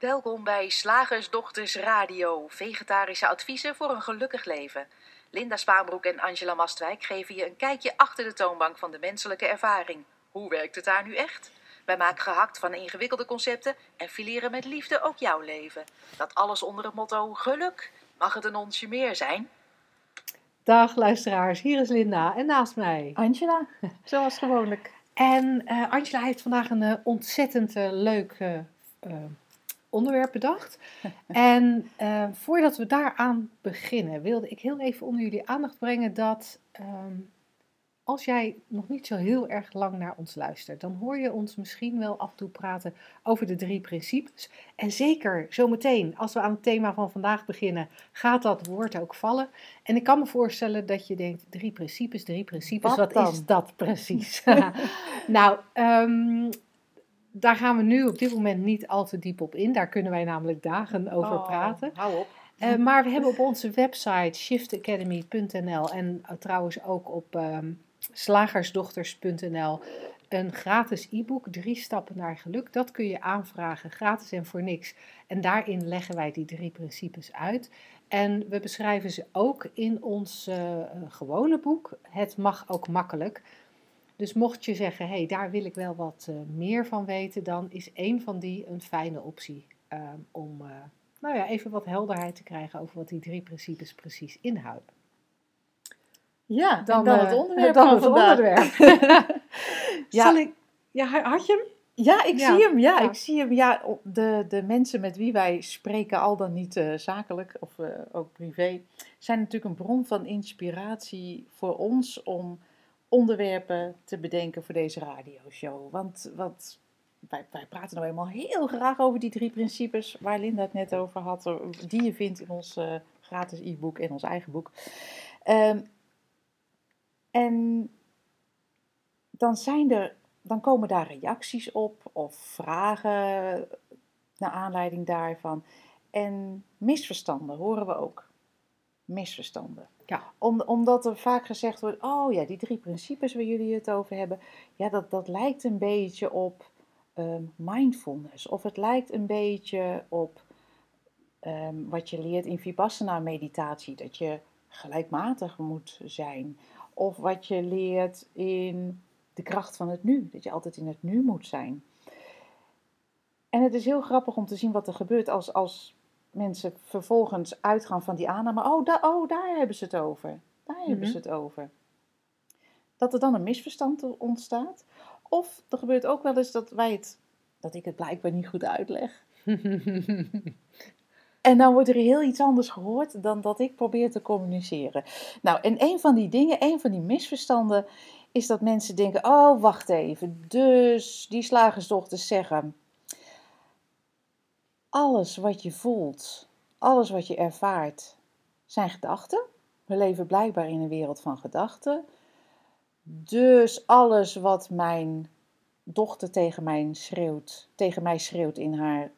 Welkom bij Slagersdochters Radio, vegetarische adviezen voor een gelukkig leven. Linda Spaanbroek en Angela Mastwijk geven je een kijkje achter de toonbank van de menselijke ervaring. Hoe werkt het daar nu echt? Wij maken gehakt van ingewikkelde concepten en fileren met liefde ook jouw leven. Dat alles onder het motto geluk. Mag het een onsje meer zijn? Dag luisteraars, hier is Linda en naast mij Angela, zoals gewoonlijk. En eh, Angela heeft vandaag een uh, ontzettend uh, leuk onderwerp bedacht. en voordat we daaraan beginnen, wilde ik heel even onder jullie aandacht brengen dat um, als jij nog niet zo heel erg lang naar ons luistert, dan hoor je ons misschien wel af en toe praten over de drie principes. En zeker zometeen, als we aan het thema van vandaag beginnen, gaat dat woord ook vallen. En ik kan me voorstellen dat je denkt: drie principes, drie principes, wat, wat is dat precies? nou, um, daar gaan we nu op dit moment niet al te diep op in. Daar kunnen wij namelijk dagen over oh, praten. Hou op. Uh, maar we hebben op onze website shiftacademy.nl en uh, trouwens ook op um, slagersdochters.nl een gratis e-book, drie stappen naar geluk. Dat kun je aanvragen, gratis en voor niks. En daarin leggen wij die drie principes uit. En we beschrijven ze ook in ons uh, gewone boek. Het mag ook makkelijk. Dus mocht je zeggen, hé, hey, daar wil ik wel wat uh, meer van weten, dan is één van die een fijne optie uh, om uh, nou ja, even wat helderheid te krijgen over wat die drie principes precies inhouden. Ja, dan, dan het onderwerp dan van het vandaag. onderwerp. Ja. Zal ik, ja, had je hem? Ja, ik Ja. zie hem. Ja, Ja. ik zie hem. Ja, de, de mensen met wie wij spreken, al dan niet eh, zakelijk of eh, ook privé, zijn natuurlijk een bron van inspiratie voor ons om onderwerpen te bedenken voor deze radioshow. Want, want wij, wij praten nou eenmaal heel graag over die drie principes waar Linda het net over had, eh, die je vindt in ons eh, gratis e-book en ons eigen boek. Ehm, en dan, zijn er, dan komen daar reacties op of vragen naar aanleiding daarvan. En misverstanden horen we ook. Misverstanden. Ja. Om, omdat er vaak gezegd wordt, oh ja, die drie principes waar jullie het over hebben, ja, dat, dat lijkt een beetje op ehm, mindfulness. Of het lijkt een beetje op ehm, wat je leert in Vipassana-meditatie, dat je gelijkmatig moet zijn. Of wat je leert in de kracht van het nu, dat je altijd in het nu moet zijn. En het is heel grappig om te zien wat er gebeurt als, als mensen vervolgens uitgaan van die aanname. Oh, da, oh, daar hebben ze het over. Daar hebben Mhm. ze het over. Dat er dan een misverstand ontstaat. Of er gebeurt ook wel eens dat wij het, dat ik het blijkbaar niet goed uitleg. En dan wordt er heel iets anders gehoord dan dat ik probeer te communiceren. Nou, en een van die dingen, een van die misverstanden, is dat mensen denken: oh, wacht even. Dus die slagersdochters zeggen: alles wat je voelt, alles wat je ervaart, zijn gedachten. We leven blijkbaar in een wereld van gedachten. Dus alles wat mijn dochter tegen mij schreeuwt, tegen mij schreeuwt in haar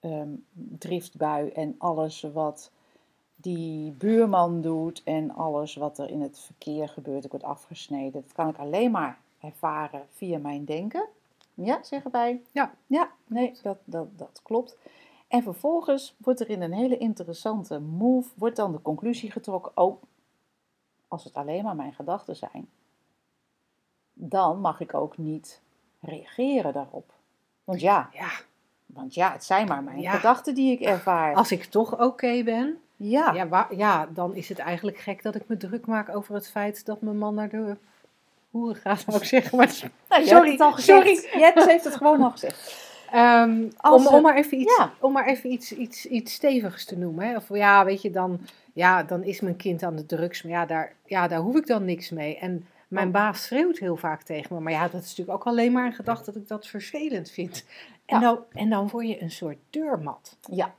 ehm, driftbui en alles wat die buurman doet en alles wat er in het verkeer gebeurt, ik word afgesneden, dat kan ik alleen maar ervaren via mijn denken. Ja, zeggen wij. Ja. Ja, nee, dat, dat, dat klopt. En vervolgens wordt er in een hele interessante move, wordt dan de conclusie getrokken, oh, als het alleen maar mijn gedachten zijn, dan mag ik ook niet reageren daarop. Want ja, ja, want ja, het zijn maar mijn Ja. gedachten die ik ervaar. als ik toch oké ben, ja. ja, ja, dan is het eigenlijk gek dat ik me druk maak over het feit dat mijn man naar de hoeren gaat, zou ik zeggen. Maar Nou, Sorry, het al gezegd. sorry. Heeft het gewoon al gezegd. Ehm, om, om maar even iets, ja. om maar even iets, iets, iets stevigs te noemen. Hè? Of ja, weet je, dan, ja, dan is mijn kind aan de drugs. Maar ja daar, ja, daar hoef ik dan niks mee. En mijn Oh. baas schreeuwt heel vaak tegen me. Maar ja, dat is natuurlijk ook alleen maar een gedachte dat ik dat vervelend vind. En, Ja. dan, en dan word je een soort deurmat. Ja.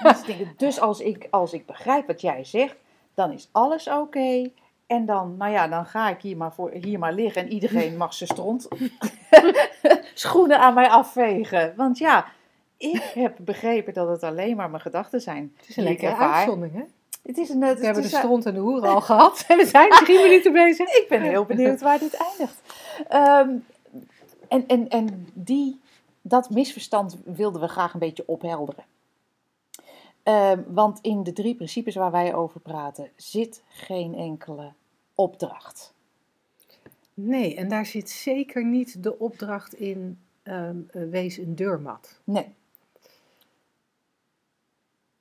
Denken, dus als ik, als ik begrijp wat jij zegt, dan is alles oké. En dan, nou ja, dan ga ik hier maar, voor, hier maar liggen en iedereen mag zijn stront schoenen aan mij afvegen. Want ja, ik heb begrepen dat het alleen maar mijn gedachten zijn. Het is een lekkere ervaar. uitzondering, hè? Het is een, het We hebben de stront en de hoeren al gehad. En we zijn drie minuten bezig. Ik ben heel benieuwd waar dit eindigt. Ehm, en, en, en die dat misverstand wilden we graag een beetje ophelderen. Ehm, want in de drie principes waar wij over praten zit geen enkele opdracht. Nee, en daar zit zeker niet de opdracht in, ehm, eh, wees een deurmat. Nee.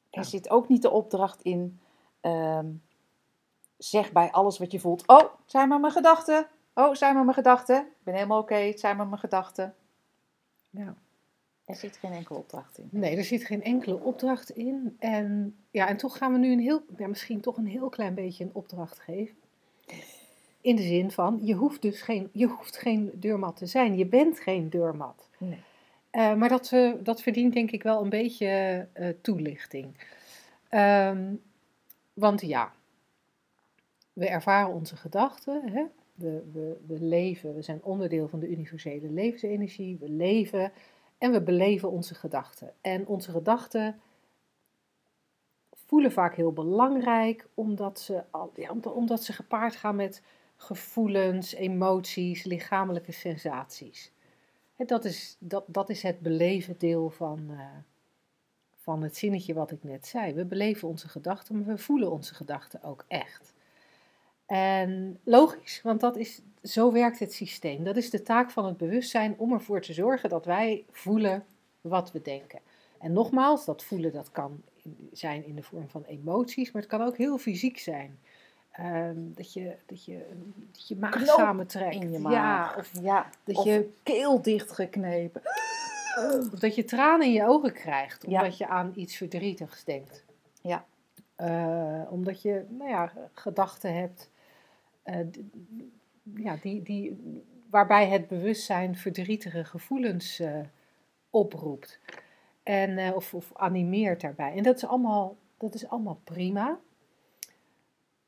Ja. Er zit ook niet de opdracht in, ehm, zeg bij alles wat je voelt, oh, het zijn maar mijn gedachten. Oh, het zijn maar mijn gedachten. Ik ben helemaal oké, het zijn maar mijn gedachten. Ja. Er zit geen enkele opdracht in. Nee, er zit geen enkele opdracht in. En, ja, en toch gaan we nu een heel, ja, misschien toch een heel klein beetje een opdracht geven. In de zin van, je hoeft dus geen, je hoeft geen deurmat te zijn. Je bent geen deurmat. Nee. Eh, maar dat, eh, dat verdient denk ik wel een beetje eh, toelichting. Ehm, want ja, we ervaren onze gedachten. Hè? We, we, we leven, we zijn onderdeel van de universele levensenergie. We leven en we beleven onze gedachten. En onze gedachten voelen vaak heel belangrijk, omdat ze, al, ja, omdat ze gepaard gaan met gevoelens, emoties, lichamelijke sensaties. Dat, is, dat, dat is het beleven deel van, eh, van het zinnetje wat ik net zei. We beleven onze gedachten, maar we voelen onze gedachten ook echt. En logisch, want dat is, zo werkt het systeem. Dat is de taak van het bewustzijn om ervoor te zorgen dat wij voelen wat we denken. En nogmaals, dat voelen dat kan zijn in de vorm van emoties, maar het kan ook heel fysiek zijn. Ehm, dat, je, dat, je, dat je maag Knoop samentrekt. In je Ja, maag. of ja, dat of je- keel dichtgeknepen. Of dat je tranen in je ogen krijgt, Ja. omdat je aan iets verdrietigs denkt. Ja. Eh, omdat je, nou ja, gedachten hebt eh, ja, die, die, waarbij het bewustzijn verdrietige gevoelens eh, oproept. En, of, of animeert daarbij. En dat is, allemaal, dat is allemaal prima.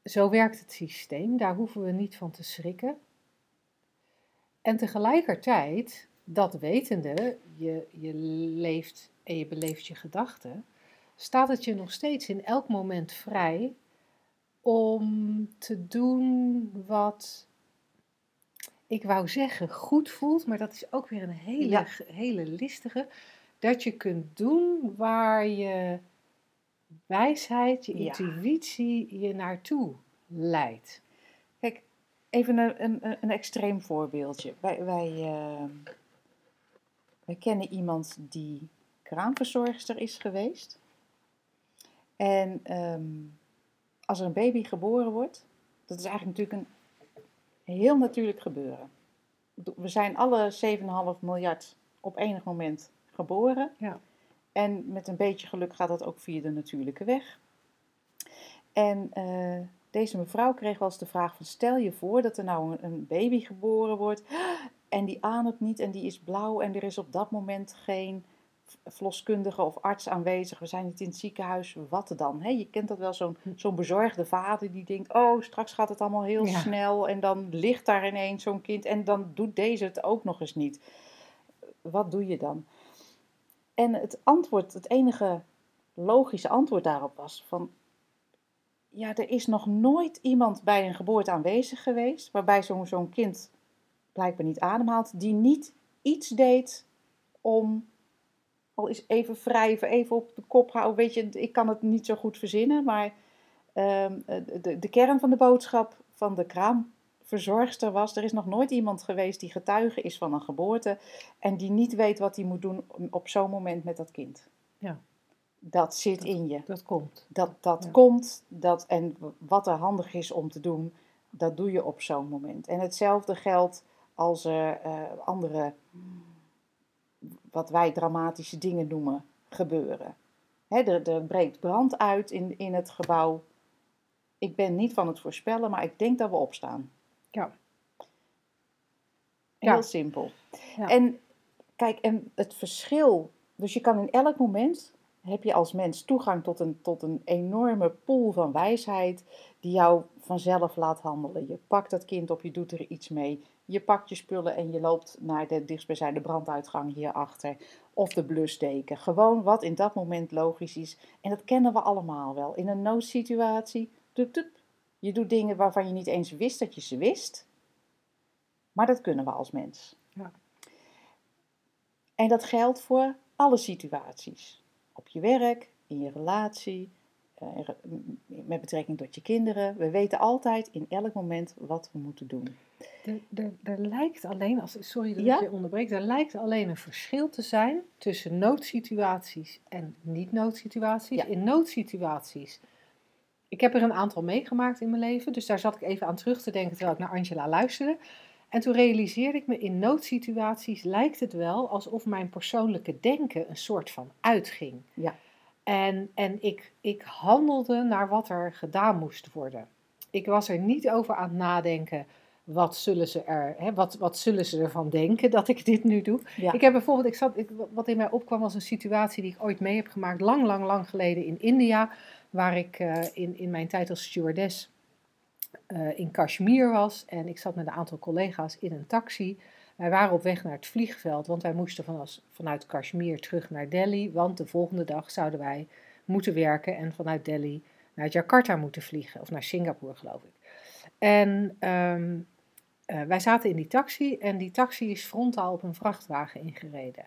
Zo werkt het systeem, daar hoeven we niet van te schrikken. En tegelijkertijd, dat wetende, je, je leeft en je beleeft je gedachten, staat het je nog steeds in elk moment vrij om te doen wat ik wou zeggen goed voelt, maar dat is ook weer een hele, Ja. hele listige. Dat je kunt doen waar je wijsheid, je intuïtie je naartoe leidt. Kijk, even een, een, een extreem voorbeeldje. Wij, wij, eh, wij kennen iemand die kraamverzorgster is geweest. En ehm, als er een baby geboren wordt, dat is eigenlijk natuurlijk een heel natuurlijk gebeuren. We zijn alle 7,5 miljard op enig moment geboren. Ja. En met een beetje geluk gaat dat ook via de natuurlijke weg. En eh, deze mevrouw kreeg wel eens de vraag van stel je voor dat er nou een, een baby geboren wordt en die ademt niet en die is blauw en er is op dat moment geen verloskundige of arts aanwezig. We zijn niet in het ziekenhuis, wat dan? Hè? Je kent dat wel, zo'n zo'n bezorgde vader die denkt, oh straks gaat het allemaal heel Ja. snel en dan ligt daar ineens zo'n kind en dan doet deze het ook nog eens niet. Wat doe je dan? En het antwoord, het enige logische antwoord daarop was van ja, er is nog nooit iemand bij een geboorte aanwezig geweest, waarbij zo'n zo'n kind blijkbaar niet ademhaalt, die niet iets deed om, al is even wrijven, even op de kop houden. Weet je, ik kan het niet zo goed verzinnen, maar ehm, de, de kern van de boodschap van de kraamverzorgster was, er is nog nooit iemand geweest die getuige is van een geboorte en die niet weet wat hij moet doen op zo'n moment met dat kind. Ja. Dat zit in je. Dat komt. Dat, dat Ja. komt, dat, en wat er handig is om te doen, dat doe je op zo'n moment. En hetzelfde geldt als er eh, andere, wat wij dramatische dingen noemen, gebeuren. Hè, er, er breekt brand uit in, in het gebouw. Ik ben niet van het voorspellen, maar ik denk dat we opstaan. Ja. Heel Ja. simpel. Ja. En kijk, en het verschil, dus je kan in elk moment, heb je als mens toegang tot een, tot een enorme pool van wijsheid die jou vanzelf laat handelen. Je pakt dat kind op, je doet er iets mee. Je pakt je spullen en je loopt naar de dichtstbijzijnde branduitgang hierachter. Of de blusdeken. Gewoon wat in dat moment logisch is. En dat kennen we allemaal wel. In een noodsituatie, je doet dingen waarvan je niet eens wist dat je ze wist. Maar dat kunnen we als mens. Ja. En dat geldt voor alle situaties. Op je werk, in je relatie, eh, met betrekking tot je kinderen. We weten altijd in elk moment wat we moeten doen. Er, er, er lijkt alleen, als, sorry dat Ja? ik je onderbreek, er lijkt alleen een verschil te zijn tussen noodsituaties en niet-noodsituaties. Ja. In noodsituaties, ik heb er een aantal meegemaakt in mijn leven, dus daar zat ik even aan terug te denken terwijl ik naar Angela luisterde. En toen realiseerde ik me, in noodsituaties lijkt het wel alsof mijn persoonlijke denken een soort van uitging. Ja. En, en ik, ik handelde naar wat er gedaan moest worden. Ik was er niet over aan het nadenken wat zullen ze, er, hè, wat, wat zullen ze ervan denken dat ik dit nu doe. Ja. Ik heb bijvoorbeeld, ik zat, ik, wat in mij opkwam was een situatie die ik ooit mee heb gemaakt, lang, lang, lang geleden in India, waar ik eh, in, in mijn tijd als stewardess eh, in Kashmir was. En ik zat met een aantal collega's in een taxi. Wij waren op weg naar het vliegveld, want wij moesten vanuit, vanuit Kashmir terug naar Delhi, want de volgende dag zouden wij moeten werken en vanuit Delhi naar Jakarta moeten vliegen, of naar Singapore geloof ik. En ehm, eh, wij zaten in die taxi en die taxi is frontaal op een vrachtwagen ingereden.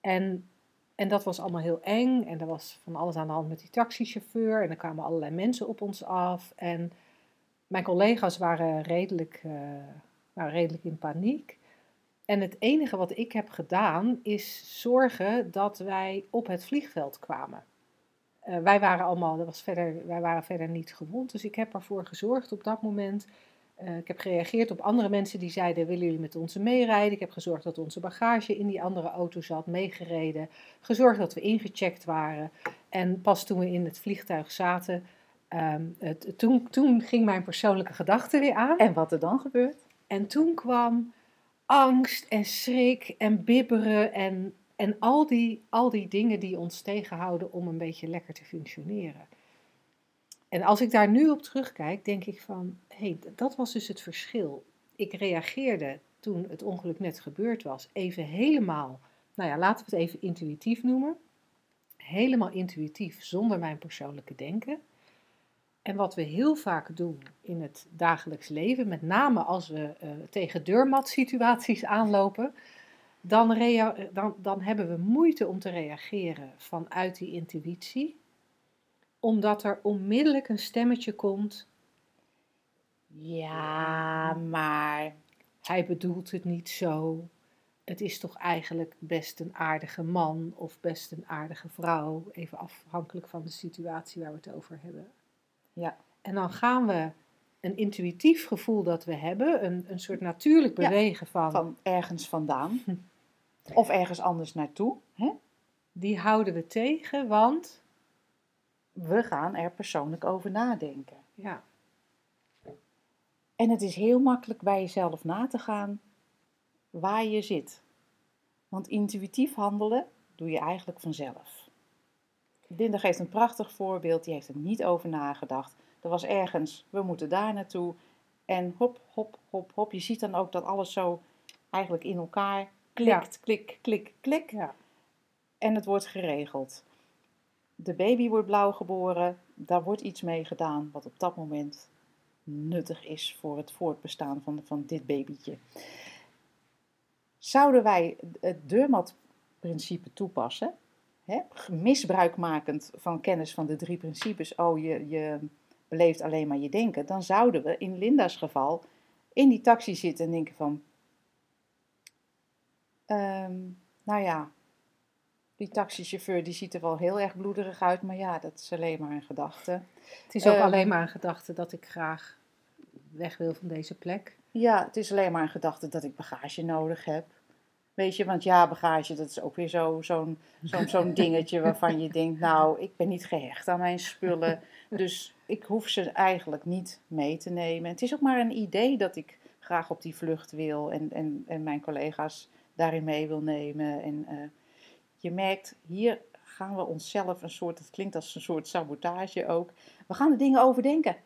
En, en dat was allemaal heel eng en er was van alles aan de hand met die taxichauffeur en er kwamen allerlei mensen op ons af. En mijn collega's waren redelijk, waren redelijk in paniek. En het enige wat ik heb gedaan is zorgen dat wij op het vliegveld kwamen. Eh, wij waren allemaal, dat was verder, wij waren verder niet gewond, dus ik heb ervoor gezorgd op dat moment. Eh, ik heb gereageerd op andere mensen die zeiden: willen jullie met ons meerijden? Ik heb gezorgd dat onze bagage in die andere auto zat, meegereden. Gezorgd dat we ingecheckt waren. En pas toen we in het vliegtuig zaten, ehm, het, toen, toen ging mijn persoonlijke gedachte weer aan. En wat er dan gebeurt? En toen kwam angst en schrik en bibberen en, en al, die, al die dingen die ons tegenhouden om een beetje lekker te functioneren. En als ik daar nu op terugkijk, denk ik van, hé, hey, dat was dus het verschil. Ik reageerde toen het ongeluk net gebeurd was, even helemaal, nou ja, laten we het even intuïtief noemen. Helemaal intuïtief, zonder mijn persoonlijke denken. En wat we heel vaak doen in het dagelijks leven, met name als we uh, tegen deurmatsituaties aanlopen, dan, dan, dan hebben we moeite om te reageren vanuit die intuïtie, omdat er onmiddellijk een stemmetje komt. Ja, maar. Hij bedoelt het niet zo. Het is toch eigenlijk best een aardige man of best een aardige vrouw, even afhankelijk van de situatie waar we het over hebben. Ja. En dan gaan we een intuïtief gevoel dat we hebben, een, een soort natuurlijk bewegen van, Van ergens vandaan. Of ergens anders naartoe. Hè? die houden we tegen, want We gaan er persoonlijk over nadenken. ja, En het is heel makkelijk bij jezelf na te gaan waar je zit. Want intuïtief handelen doe je eigenlijk vanzelf. Linda geeft een prachtig voorbeeld, die heeft er niet over nagedacht. Er was ergens, we moeten daar naartoe. En hop, hop, hop, hop. Je ziet dan ook dat alles zo eigenlijk in elkaar klikt, klik, klik, klik. ja, En het wordt geregeld. De baby wordt blauw geboren, daar wordt iets mee gedaan wat op dat moment nuttig is voor het voortbestaan van, van dit babytje. Zouden wij het deurmatprincipe toepassen, misbruikmakend van kennis van de drie principes, oh je, je beleeft alleen maar je denken, dan zouden we in Linda's geval in die taxi zitten en denken van, ehm, nou ja, die taxichauffeur die ziet er wel heel erg bloederig uit, maar ja, dat is alleen maar een gedachte. het is ook Ehm, alleen maar een gedachte dat ik graag weg wil van deze plek. Ja, het is alleen maar een gedachte dat ik bagage nodig heb. Weet je, want ja, bagage, dat is ook weer zo- zo'n zo'n zo'n dingetje waarvan je denkt, nou, ik ben niet gehecht aan mijn spullen, dus ik hoef ze eigenlijk niet mee te nemen. Het is ook maar een idee dat ik graag op die vlucht wil en, en, en mijn collega's daarin mee wil nemen. En eh, je merkt, hier gaan we onszelf een soort, het klinkt als een soort sabotage ook, we gaan de dingen overdenken.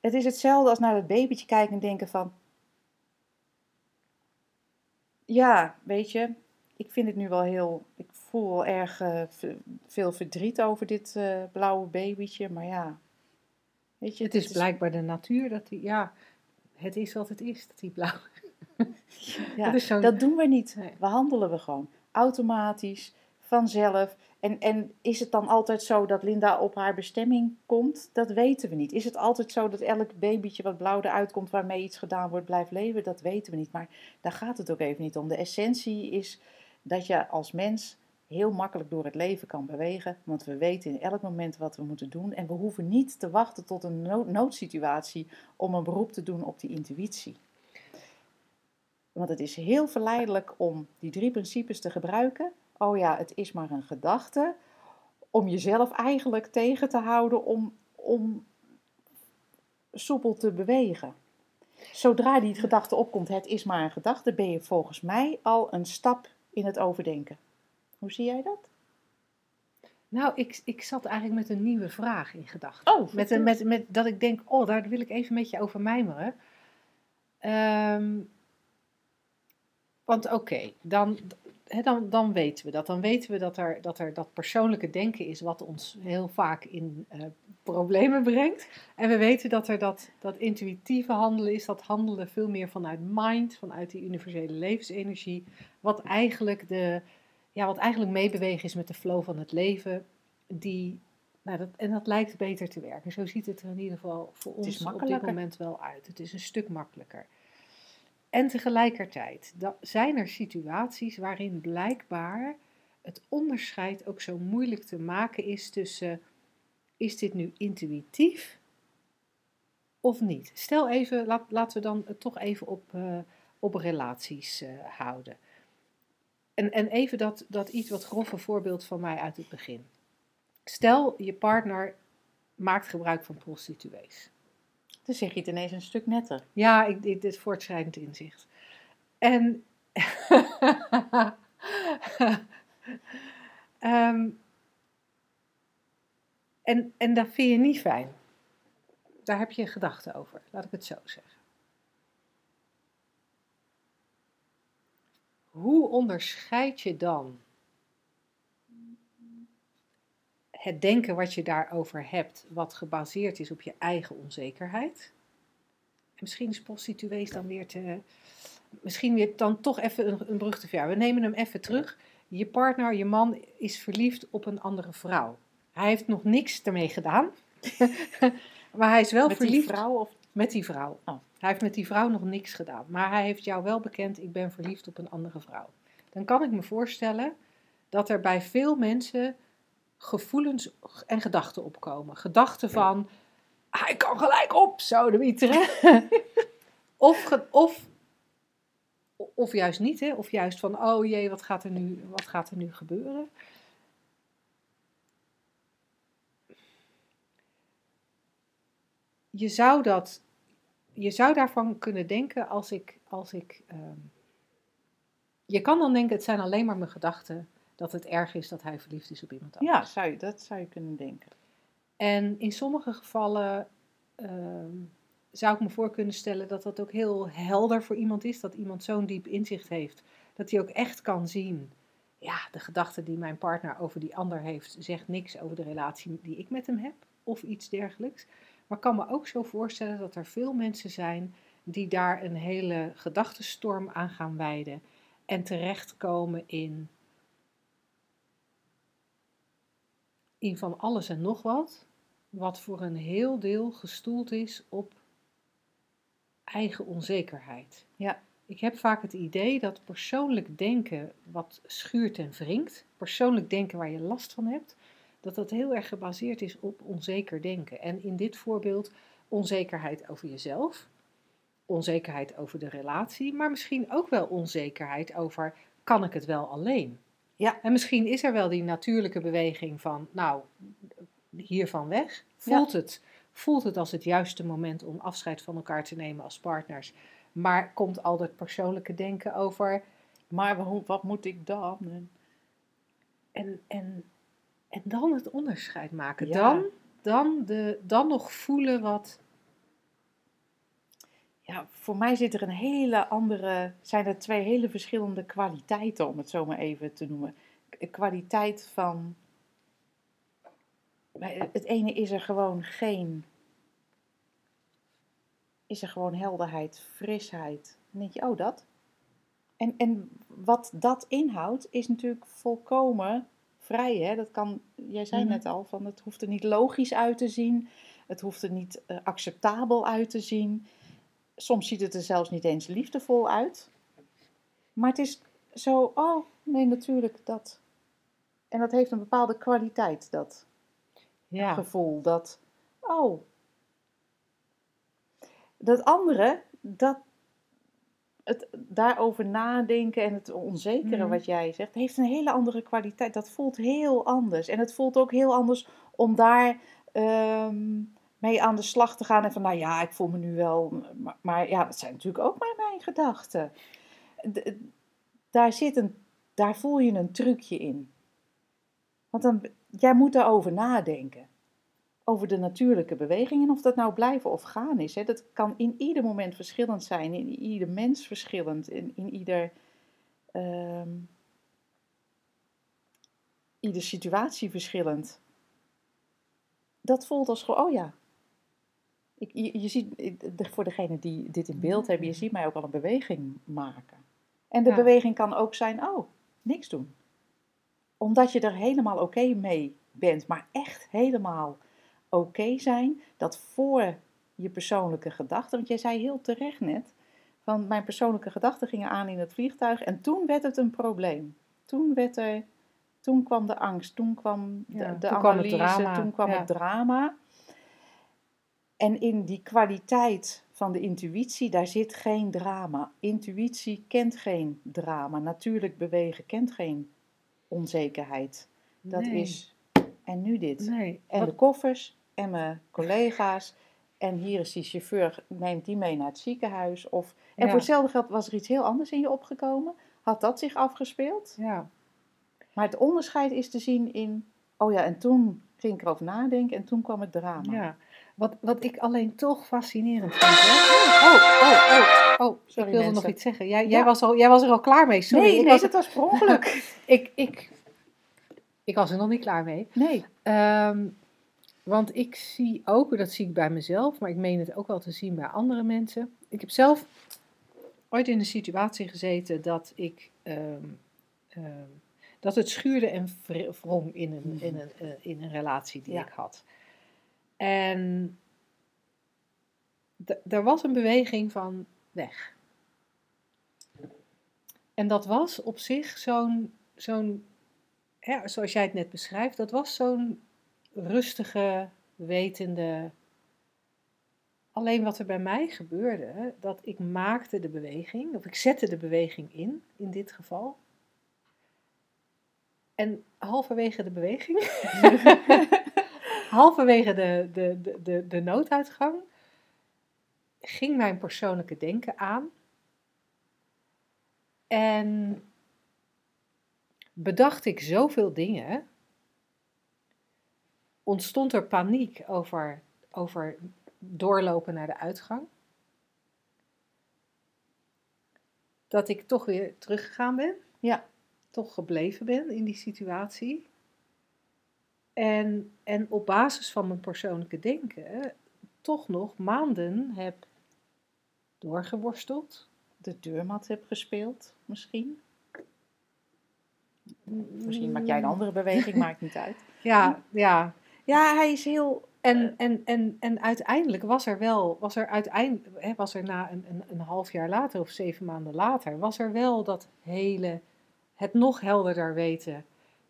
Het is hetzelfde als naar het babytje kijken en denken van, ja, weet je, ik vind het nu wel heel, ik voel wel erg eh, veel verdriet over dit eh, blauwe babytje, maar ja, weet je, Het is blijkbaar de natuur dat die, ja, het is wat het is, dat die blauw. Ja, Dat dat doen we niet. We handelen we gewoon automatisch, vanzelf. En, en is het dan altijd zo dat Linda op haar bestemming komt? Dat weten we niet. Is het altijd zo dat elk babytje wat blauw eruit komt waarmee iets gedaan wordt blijft leven? Dat weten we niet. Maar daar gaat het ook even niet om. De essentie is dat je als mens heel makkelijk door het leven kan bewegen. Want we weten in elk moment wat we moeten doen. En we hoeven niet te wachten tot een nood- noodsituatie om een beroep te doen op die intuïtie. Want het is heel verleidelijk om die drie principes te gebruiken. Oh ja, het is maar een gedachte. Om jezelf eigenlijk tegen te houden om, om soepel te bewegen. Zodra die gedachte opkomt, het is maar een gedachte, ben je volgens mij al een stap in het overdenken. Hoe zie jij dat? Nou, ik, ik zat eigenlijk met een nieuwe vraag in gedachten. Oh, Met, een, met, met, dat ik denk, oh, daar wil ik even met je over mijmeren. Ehm, want oké, dan, dan, dan weten we dat. Dan weten we dat er, dat er dat persoonlijke denken is wat ons heel vaak in eh, problemen brengt. En we weten dat er dat, dat intuïtieve handelen is, dat handelen veel meer vanuit mind, vanuit die universele levensenergie. Wat eigenlijk, de, ja, wat eigenlijk meebewegen is met de flow van het leven. Die, nou dat, en dat lijkt beter te werken. Zo ziet het er in ieder geval voor ons op dit moment wel uit. Het is een stuk makkelijker. En tegelijkertijd zijn er situaties waarin blijkbaar het onderscheid ook zo moeilijk te maken is tussen is dit nu intuïtief of niet? Stel even, laten we dan toch even op, eh, op relaties eh, houden. En, en even dat, dat iets wat grove voorbeeld van mij uit het begin. Stel, je partner maakt gebruik van prostituees. Dan zeg je het ineens een stuk netter. Ja, ik, dit voortschrijdend inzicht. En. Ehm, en, en dat vind je niet fijn. Daar heb je een gedachte over, laat ik het zo zeggen. Hoe onderscheid je dan het denken wat je daarover hebt, wat gebaseerd is op je eigen onzekerheid? misschien is prostituees dan weer te. Misschien weer dan toch even een, een brug te ver. We nemen hem even terug. Je partner, je man is verliefd op een andere vrouw. Hij heeft nog niks ermee gedaan. maar hij is wel Met die verliefd vrouw of met die vrouw. Oh. Hij heeft met die vrouw nog niks gedaan. Maar hij heeft jou wel bekend, ik ben verliefd op een andere vrouw. Dan kan ik me voorstellen dat er bij veel mensen gevoelens en gedachten opkomen. Gedachten van, hij kan gelijk op, zo de wieteren. of, of, of juist niet, hè? of juist van, oh jee, wat gaat er nu, wat gaat er nu gebeuren? Je zou, dat, je zou daarvan kunnen denken als ik, als ik ehm, je kan dan denken, het zijn alleen maar mijn gedachten, dat het erg is dat hij verliefd is op iemand anders. Ja, zou je, dat zou je kunnen denken. En in sommige gevallen ehm, zou ik me voor kunnen stellen dat dat ook heel helder voor iemand is. Dat iemand zo'n diep inzicht heeft. Dat hij ook echt kan zien. Ja, de gedachte die mijn partner over die ander heeft, zegt niks over de relatie die ik met hem heb. Of iets dergelijks. Maar ik kan me ook zo voorstellen dat er veel mensen zijn die daar een hele gedachtenstorm aan gaan wijden. En terechtkomen in, in van alles en nog wat wat voor een heel deel gestoeld is op eigen onzekerheid. Ja. Ik heb vaak het idee dat persoonlijk denken wat schuurt en wringt, persoonlijk denken waar je last van hebt, dat dat heel erg gebaseerd is op onzeker denken. En in dit voorbeeld onzekerheid over jezelf, onzekerheid over de relatie, maar misschien ook wel onzekerheid over kan ik het wel alleen? Ja. En misschien is er wel die natuurlijke beweging van, nou, hiervan weg. Voelt, het, voelt het als het juiste moment om afscheid van elkaar te nemen als partners. Maar komt al dat persoonlijke denken over. Maar wat moet ik dan? En- En, en, en dan het onderscheid maken. Ja. Dan, dan, de, dan nog voelen wat. Ja, voor mij zit er een hele andere, zijn er twee hele verschillende kwaliteiten, om het zo maar even te noemen. Kwaliteit van, het ene is er gewoon geen, is er gewoon helderheid, frisheid, Dan denk je, oh dat. En, en wat dat inhoudt, is natuurlijk volkomen vrij. Hè? Dat kan, jij zei Mhm. net al, van het hoeft er niet logisch uit te zien. Het hoeft er niet eh, acceptabel uit te zien. Soms ziet het er zelfs niet eens liefdevol uit. Maar het is zo, oh nee, natuurlijk dat. En dat heeft een bepaalde kwaliteit, dat Ja. gevoel. Dat, oh. Dat andere, dat het daarover nadenken en het onzekere Mhm. wat jij zegt, heeft een hele andere kwaliteit. Dat voelt heel anders. En het voelt ook heel anders om daar ehm, mee aan de slag te gaan. En van, nou ja, ik voel me nu wel. Maar, ja, dat zijn natuurlijk ook maar mijn gedachten. Daar, zit een, daar voel je een trucje in. Want dan, jij moet daarover nadenken. Over de natuurlijke beweging. En of dat nou blijven of gaan is. Hè. Dat kan in ieder moment verschillend zijn. In ieder mens verschillend. In, in ieder, ehm, ieder situatie verschillend. Dat voelt als gewoon, oh ja. Ik, je, je ziet, voor degene die dit in beeld hebben, je ziet mij ook al een beweging maken. En de Ja. beweging kan ook zijn, oh, niks doen. Omdat je er helemaal oké mee bent, maar echt helemaal oké zijn, dat voor je persoonlijke gedachten, want jij zei heel terecht net, van mijn persoonlijke gedachten gingen aan in het vliegtuig en toen werd het een probleem. Toen werd er, toen kwam de angst, toen kwam de, Ja, de toen kwam analyse, drama, toen kwam ja. het drama. En in die kwaliteit van de intuïtie, daar zit geen drama. Intuïtie kent geen drama. Natuurlijk bewegen kent geen onzekerheid. Dat Nee. is, en nu dit. Nee. En Wat- de koffers en mijn collega's. En hier is die chauffeur, neemt die mee naar het ziekenhuis. Of, en Ja. voor hetzelfde geld was er iets heel anders in je opgekomen. Had dat zich afgespeeld? ja. Maar het onderscheid is te zien in, oh ja, en toen ging ik erover nadenken en toen kwam het drama. Ja, wat, wat ik alleen toch fascinerend vind. Hè? Oh, oh, oh, oh, Sorry, ik wilde nog iets zeggen. Jij, Ja. jij, was al, jij was er al klaar mee. Sorry, nee, ik, nee, was, dat was per ongeluk. ik, ik, ik was er nog niet klaar mee. nee. Ehm, want ik zie ook, dat zie ik bij mezelf, maar ik meen het ook wel te zien bij andere mensen. Ik heb zelf ooit in een situatie gezeten dat ik. ehm, ehm, dat het schuurde en wr- wrong in een, in een, eh, in een relatie die Ja. ik had. En er was een beweging van weg. En dat was op zich zo'n, zo'n zoals jij het net beschrijft, dat was zo'n rustige, wetende. Alleen wat er bij mij gebeurde, dat ik maakte de beweging, of ik zette de beweging in, in dit geval. En halverwege de beweging, halverwege de, de, de, de, de nooduitgang, ging mijn persoonlijke denken aan. En bedacht ik zoveel dingen, ontstond er paniek over, over doorlopen naar de uitgang. Dat ik toch weer teruggegaan ben. Ja. Toch gebleven ben in die situatie. En, en op basis van mijn persoonlijke denken toch nog maanden heb doorgeworsteld. De deurmat heb gespeeld, misschien. Misschien maak jij een andere beweging, maakt niet uit. Ja, ja. Ja, hij is heel... En, en, en, en uiteindelijk was er wel, was er uiteindelijk, was er na een, een, een half jaar later of zeven maanden later, was er wel dat hele, het nog helderder weten.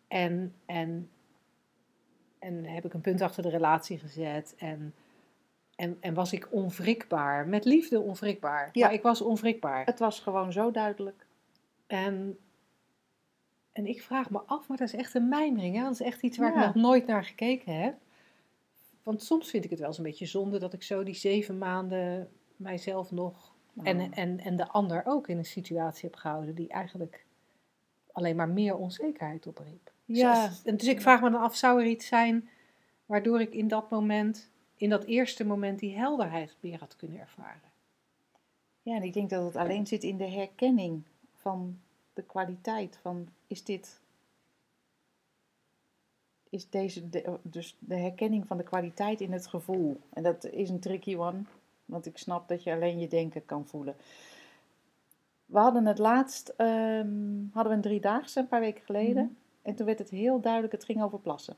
En, en, en heb ik een punt achter de relatie gezet en, en, en was ik onwrikbaar, met liefde onwrikbaar. Ja. Maar ik was onwrikbaar. Het was gewoon zo duidelijk. En, en ik vraag me af, maar dat is echt een mijmering. Hè? Dat is echt iets waar Ja. ik nog nooit naar gekeken heb. Want soms vind ik het wel eens een beetje zonde dat ik zo die zeven maanden mijzelf nog en, en, en de ander ook in een situatie heb gehouden die eigenlijk alleen maar meer onzekerheid opriep. Ja. Dus, en dus ik vraag me dan af, zou er iets zijn waardoor ik in dat moment, in dat eerste moment, die helderheid meer had kunnen ervaren? Ja, en ik denk dat het alleen zit in de herkenning van de kwaliteit van is dit is deze de, dus de herkenning van de kwaliteit in het gevoel. En dat is een tricky one, want ik snap dat je alleen je denken kan voelen. We hadden het laatst, ehm, hadden we een driedaagse een paar weken geleden. Mhm. En toen werd het heel duidelijk, het ging over plassen.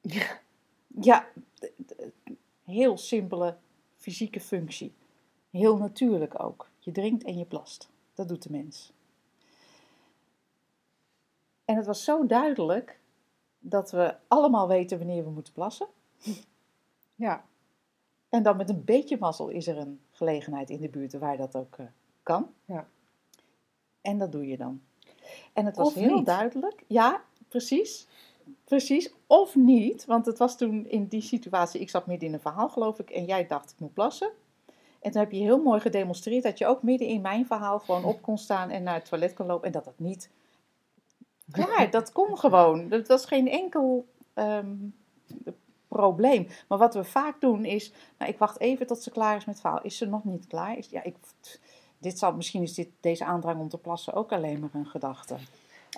Ja. Ja, heel simpele fysieke functie. Heel natuurlijk ook. Je drinkt en je plast. Dat doet de mens. En het was zo duidelijk dat we allemaal weten wanneer we moeten plassen. Ja. En dan met een beetje mazzel is er een gelegenheid in de buurt waar dat ook eh, kan. Ja. En dat doe je dan. En het was Of heel niet. duidelijk. Ja, precies. Precies. Of niet. Want het was toen in die situatie, ik zat midden in een verhaal geloof ik. En jij dacht ik moet plassen. En toen heb je heel mooi gedemonstreerd dat je ook midden in mijn verhaal gewoon op kon staan en naar het toilet kon lopen. En dat dat niet. Klaar, dat kon gewoon. Dat was geen enkel ehm, probleem. Maar wat we vaak doen is, nou, ik wacht even tot ze klaar is met het verhaal. Is ze nog niet klaar? Is, ja, ik, dit zal, misschien is dit, deze aandrang om te plassen ook alleen maar een gedachte.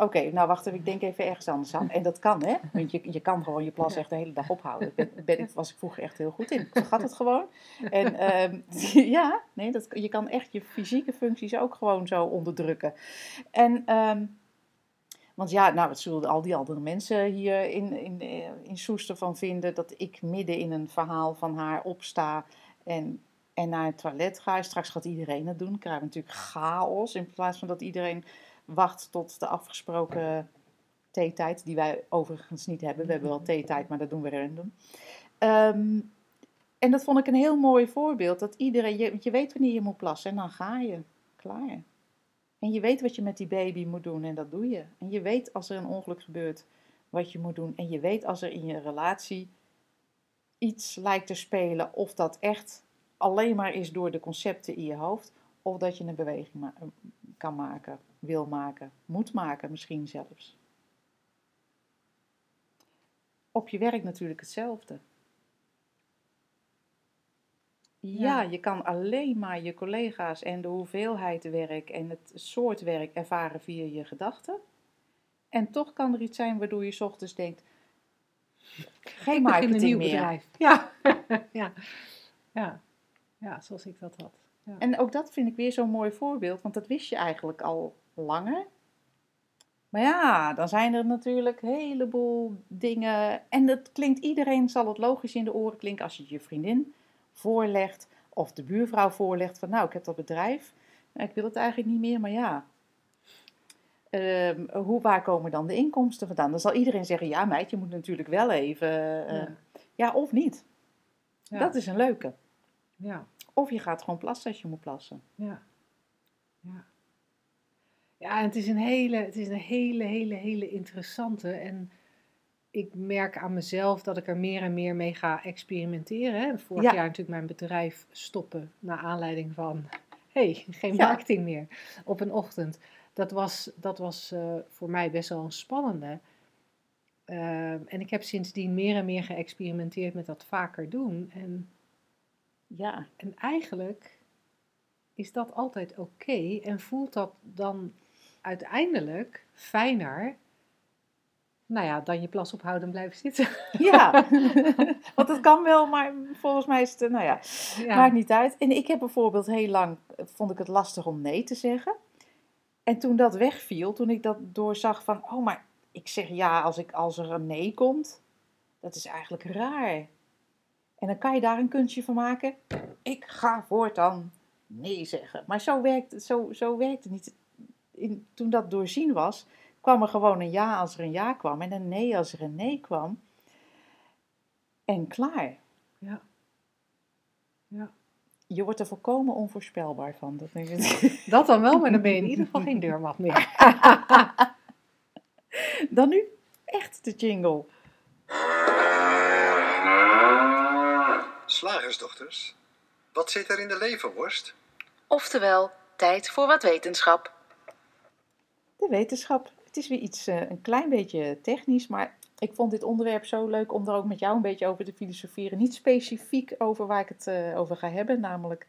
Oké, nou wacht even, ik denk even ergens anders aan. En dat kan, hè? Want je, je kan gewoon je plas echt de hele dag ophouden. Daar ben, ik, was ik vroeger echt heel goed in. Ik vergat het gewoon. En ehm, ja, nee, dat, je kan echt je fysieke functies ook gewoon zo onderdrukken. En, ehm, want ja, nou, wat zullen al die andere mensen hier in, in, eh, in Soester van vinden? Dat ik midden in een verhaal van haar opsta en, en naar het toilet ga. Straks gaat iedereen het doen. Dan krijgen we natuurlijk chaos. In plaats van dat iedereen wacht tot de afgesproken theetijd, die wij overigens niet hebben. We hebben wel theetijd, maar dat doen we random. Ehm, en dat vond ik een heel mooi voorbeeld. Dat iedereen, je, je weet wanneer je moet plassen en dan ga je. Klaar. En je weet wat je met die baby moet doen en dat doe je. En je weet als er een ongeluk gebeurt wat je moet doen. En je weet als er in je relatie iets lijkt te spelen, of dat echt alleen maar is door de concepten in je hoofd, of dat je een beweging ma- kan maken, wil maken, moet maken misschien zelfs. Op je werk natuurlijk hetzelfde. Ja, Ja. je kan alleen maar je collega's en de hoeveelheid werk en het soort werk ervaren via je gedachten. En toch kan er iets zijn waardoor je 's ochtends denkt, geen marketing nieuw meer. bedrijf. Ja. ja. Ja. Ja, zoals ik dat had. Ja. En ook dat vind ik weer zo'n mooi voorbeeld, want dat wist je eigenlijk al langer. Maar ja, dan zijn er natuurlijk een heleboel dingen. En dat klinkt, iedereen zal het logisch in de oren klinken als je het je vriendin voorlegt. Of de buurvrouw voorlegt van nou, ik heb dat bedrijf. Nou, ik wil het eigenlijk niet meer, maar ja. Ehm, hoe, waar komen dan de inkomsten vandaan? Dan zal iedereen zeggen, ja meid, je moet natuurlijk wel even... eh, Ja. ja, of niet. Ja. Dat is een leuke. Ja. Of je gaat gewoon plassen als je moet plassen. Ja. Ja. Ja, en het is een hele, het is een hele, hele, hele interessante. En ik merk aan mezelf dat ik er meer en meer mee ga experimenteren. Hè. Vorig Ja. jaar natuurlijk mijn bedrijf stoppen naar aanleiding van, hey, geen Ja. marketing meer op een ochtend. Dat was, dat was eh, voor mij best wel een spannende. Ehm, en ik heb sindsdien meer en meer geëxperimenteerd met dat vaker doen. En Ja, en eigenlijk is dat altijd oké en voelt dat dan uiteindelijk fijner, nou ja, dan je plas ophouden en blijven zitten. Ja, want dat kan wel, maar volgens mij is het, nou ja, Ja, maakt niet uit. En ik heb bijvoorbeeld heel lang, vond ik het lastig om nee te zeggen. En toen dat wegviel, toen ik dat doorzag van, oh, maar ik zeg ja als, ik, als er een nee komt, dat is eigenlijk raar. En dan kan je daar een kunstje van maken. Ik ga voortaan nee zeggen. Maar zo werkt, het- zo, zo werkt het niet. In, toen dat doorzien was, kwam er gewoon een ja als er een ja kwam en een nee als er een nee kwam. En klaar. ja. Ja. Je wordt er volkomen onvoorspelbaar van. Dat. Dat dan wel, maar dan ben je in ieder geval geen deurmat meer. Dan nu echt de jingle. Slagersdochters, wat zit er in de leverworst? Oftewel, tijd voor wat wetenschap. De wetenschap. Het is weer iets, eh, een klein beetje technisch, maar ik vond dit onderwerp zo leuk om er ook met jou een beetje over te filosoferen. Niet specifiek over waar ik het eh, over ga hebben, namelijk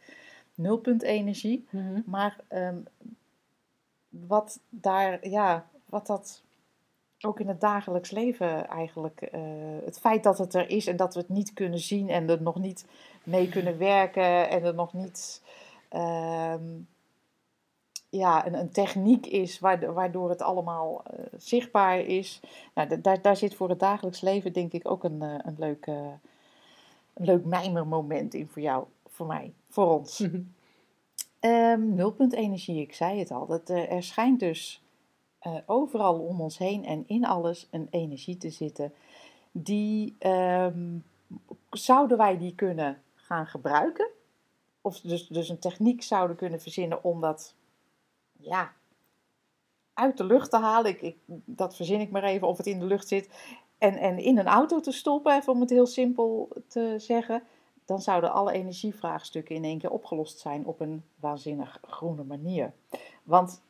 nulpuntenergie. Mhm. Maar ehm, wat daar, ja, wat dat ook in het dagelijks leven eigenlijk, eh, het feit dat het er is en dat we het niet kunnen zien en er nog niet mee kunnen werken en er nog niet, ehm, ja, een, een techniek is waardo- waardoor het allemaal eh, zichtbaar is. Nou, da- daar, daar zit voor het dagelijks leven denk ik ook een, eh, een, leuk, een leuk mijmermoment in voor jou, voor mij, voor ons. Nulpunt energie, ik zei het al. Dat, er schijnt dus eh, overal om ons heen en in alles een energie te zitten. Die ehm, zouden wij die kunnen gaan gebruiken? Of dus, dus een techniek zouden kunnen verzinnen om dat ja, uit de lucht te halen. Ik, ik, dat verzin ik maar even of het in de lucht zit. En, en in een auto te stoppen, even om het heel simpel te zeggen dan zouden alle energievraagstukken in één keer opgelost zijn op een waanzinnig groene manier. Want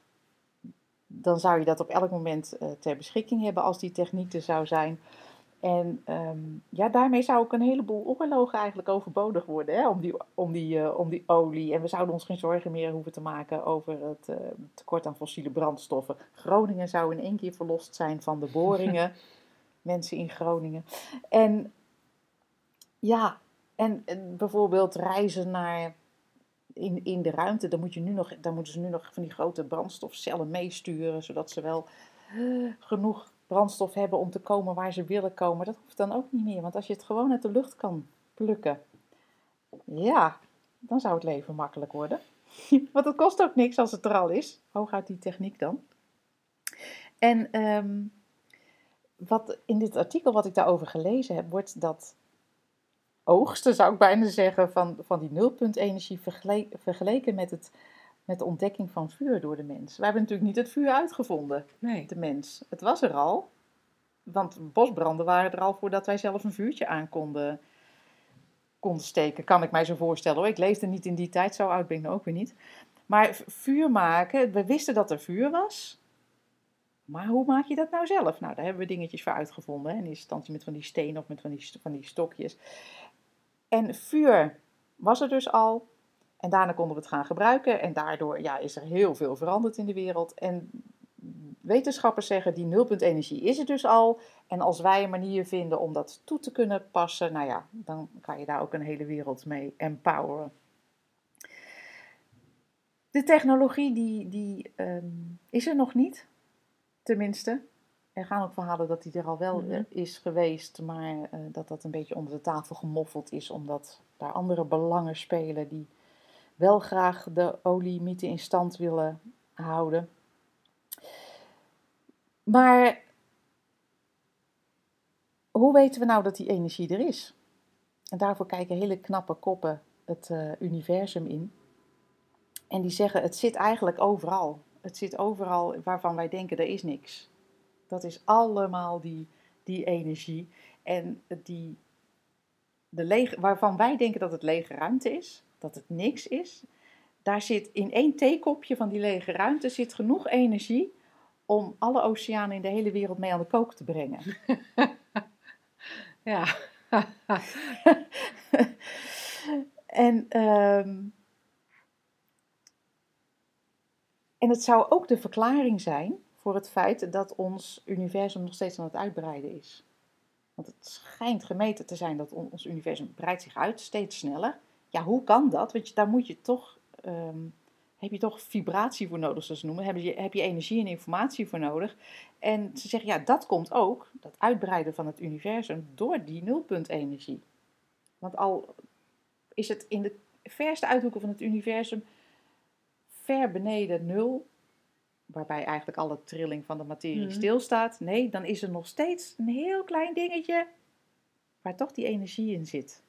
dan zou je dat op elk moment eh, ter beschikking hebben als die techniek er zou zijn. En ehm, ja, daarmee zou ook een heleboel oorlogen eigenlijk overbodig worden hè, om, die, om, die, eh, om die olie. En we zouden ons geen zorgen meer hoeven te maken over het eh, tekort aan fossiele brandstoffen. Groningen zou in één keer verlost zijn van de boringen. Mensen in Groningen. En ja, en bijvoorbeeld reizen naar in, in de ruimte, dan, moet je nu nog, dan moeten ze nu nog van die grote brandstofcellen meesturen, zodat ze wel eh, genoeg brandstof hebben om te komen waar ze willen komen. Dat hoeft dan ook niet meer, want als je het gewoon uit de lucht kan plukken, ja, dan zou het leven makkelijk worden. want het kost ook niks als het er al is, hooguit die techniek dan. En ehm, wat in dit artikel wat ik daarover gelezen heb, wordt dat oogsten, zou ik bijna zeggen, van, van die nulpuntenergie vergele- vergeleken met, het, met de ontdekking van vuur door de mens. We hebben natuurlijk niet het vuur uitgevonden, Nee. de mens. Het was er al, want bosbranden waren er al voordat wij zelf een vuurtje aan konden, konden steken, kan ik mij zo voorstellen. Hoor. Ik leefde niet in die tijd, zo oud ben ik nou ook weer niet. Maar vuur maken, we wisten dat er vuur was. Maar hoe maak je dat nou zelf? Nou, daar hebben we dingetjes voor uitgevonden. Hè? In eerste instantie met van die stenen of met van die, van die stokjes. En vuur was er dus al. En daarna konden we het gaan gebruiken. En daardoor ja, is er heel veel veranderd in de wereld. En wetenschappers zeggen, die nulpuntenergie is er dus al. En als wij een manier vinden om dat toe te kunnen passen, nou ja, dan kan je daar ook een hele wereld mee empoweren. De technologie die, die ehm, is er nog niet, tenminste. Er gaan ook verhalen dat die er al wel Mhm. eh, is geweest, maar eh, dat dat een beetje onder de tafel gemoffeld is, omdat daar andere belangen spelen die wel graag de oliemythe in stand willen houden. Maar hoe weten we nou dat die energie er is? En daarvoor kijken hele knappe koppen het eh, universum in. En die zeggen, het zit eigenlijk overal. Het zit overal waarvan wij denken, er is niks. Dat is allemaal die, die energie. En die, de lege, waarvan wij denken dat het lege ruimte is, dat het niks is. Daar zit in één theekopje van die lege ruimte zit genoeg energie om alle oceanen in de hele wereld mee aan de kook te brengen. Ja. en, ehm, en het zou ook de verklaring zijn voor het feit dat ons universum nog steeds aan het uitbreiden is. Want het schijnt gemeten te zijn dat on- ons universum breidt zich uit steeds sneller. Ja, hoe kan dat? Want daar moet je toch, ehm, heb je toch vibratie voor nodig, zoals ze noemen. Heb je, heb je energie en informatie voor nodig. En ze zeggen, ja, dat komt ook, dat uitbreiden van het universum, door die nulpuntenergie. Want al is het in de verste uithoeken van het universum ver beneden nul, waarbij eigenlijk alle trilling van de materie Mhm. stilstaat. Nee, dan is er nog steeds een heel klein dingetje waar toch die energie in zit.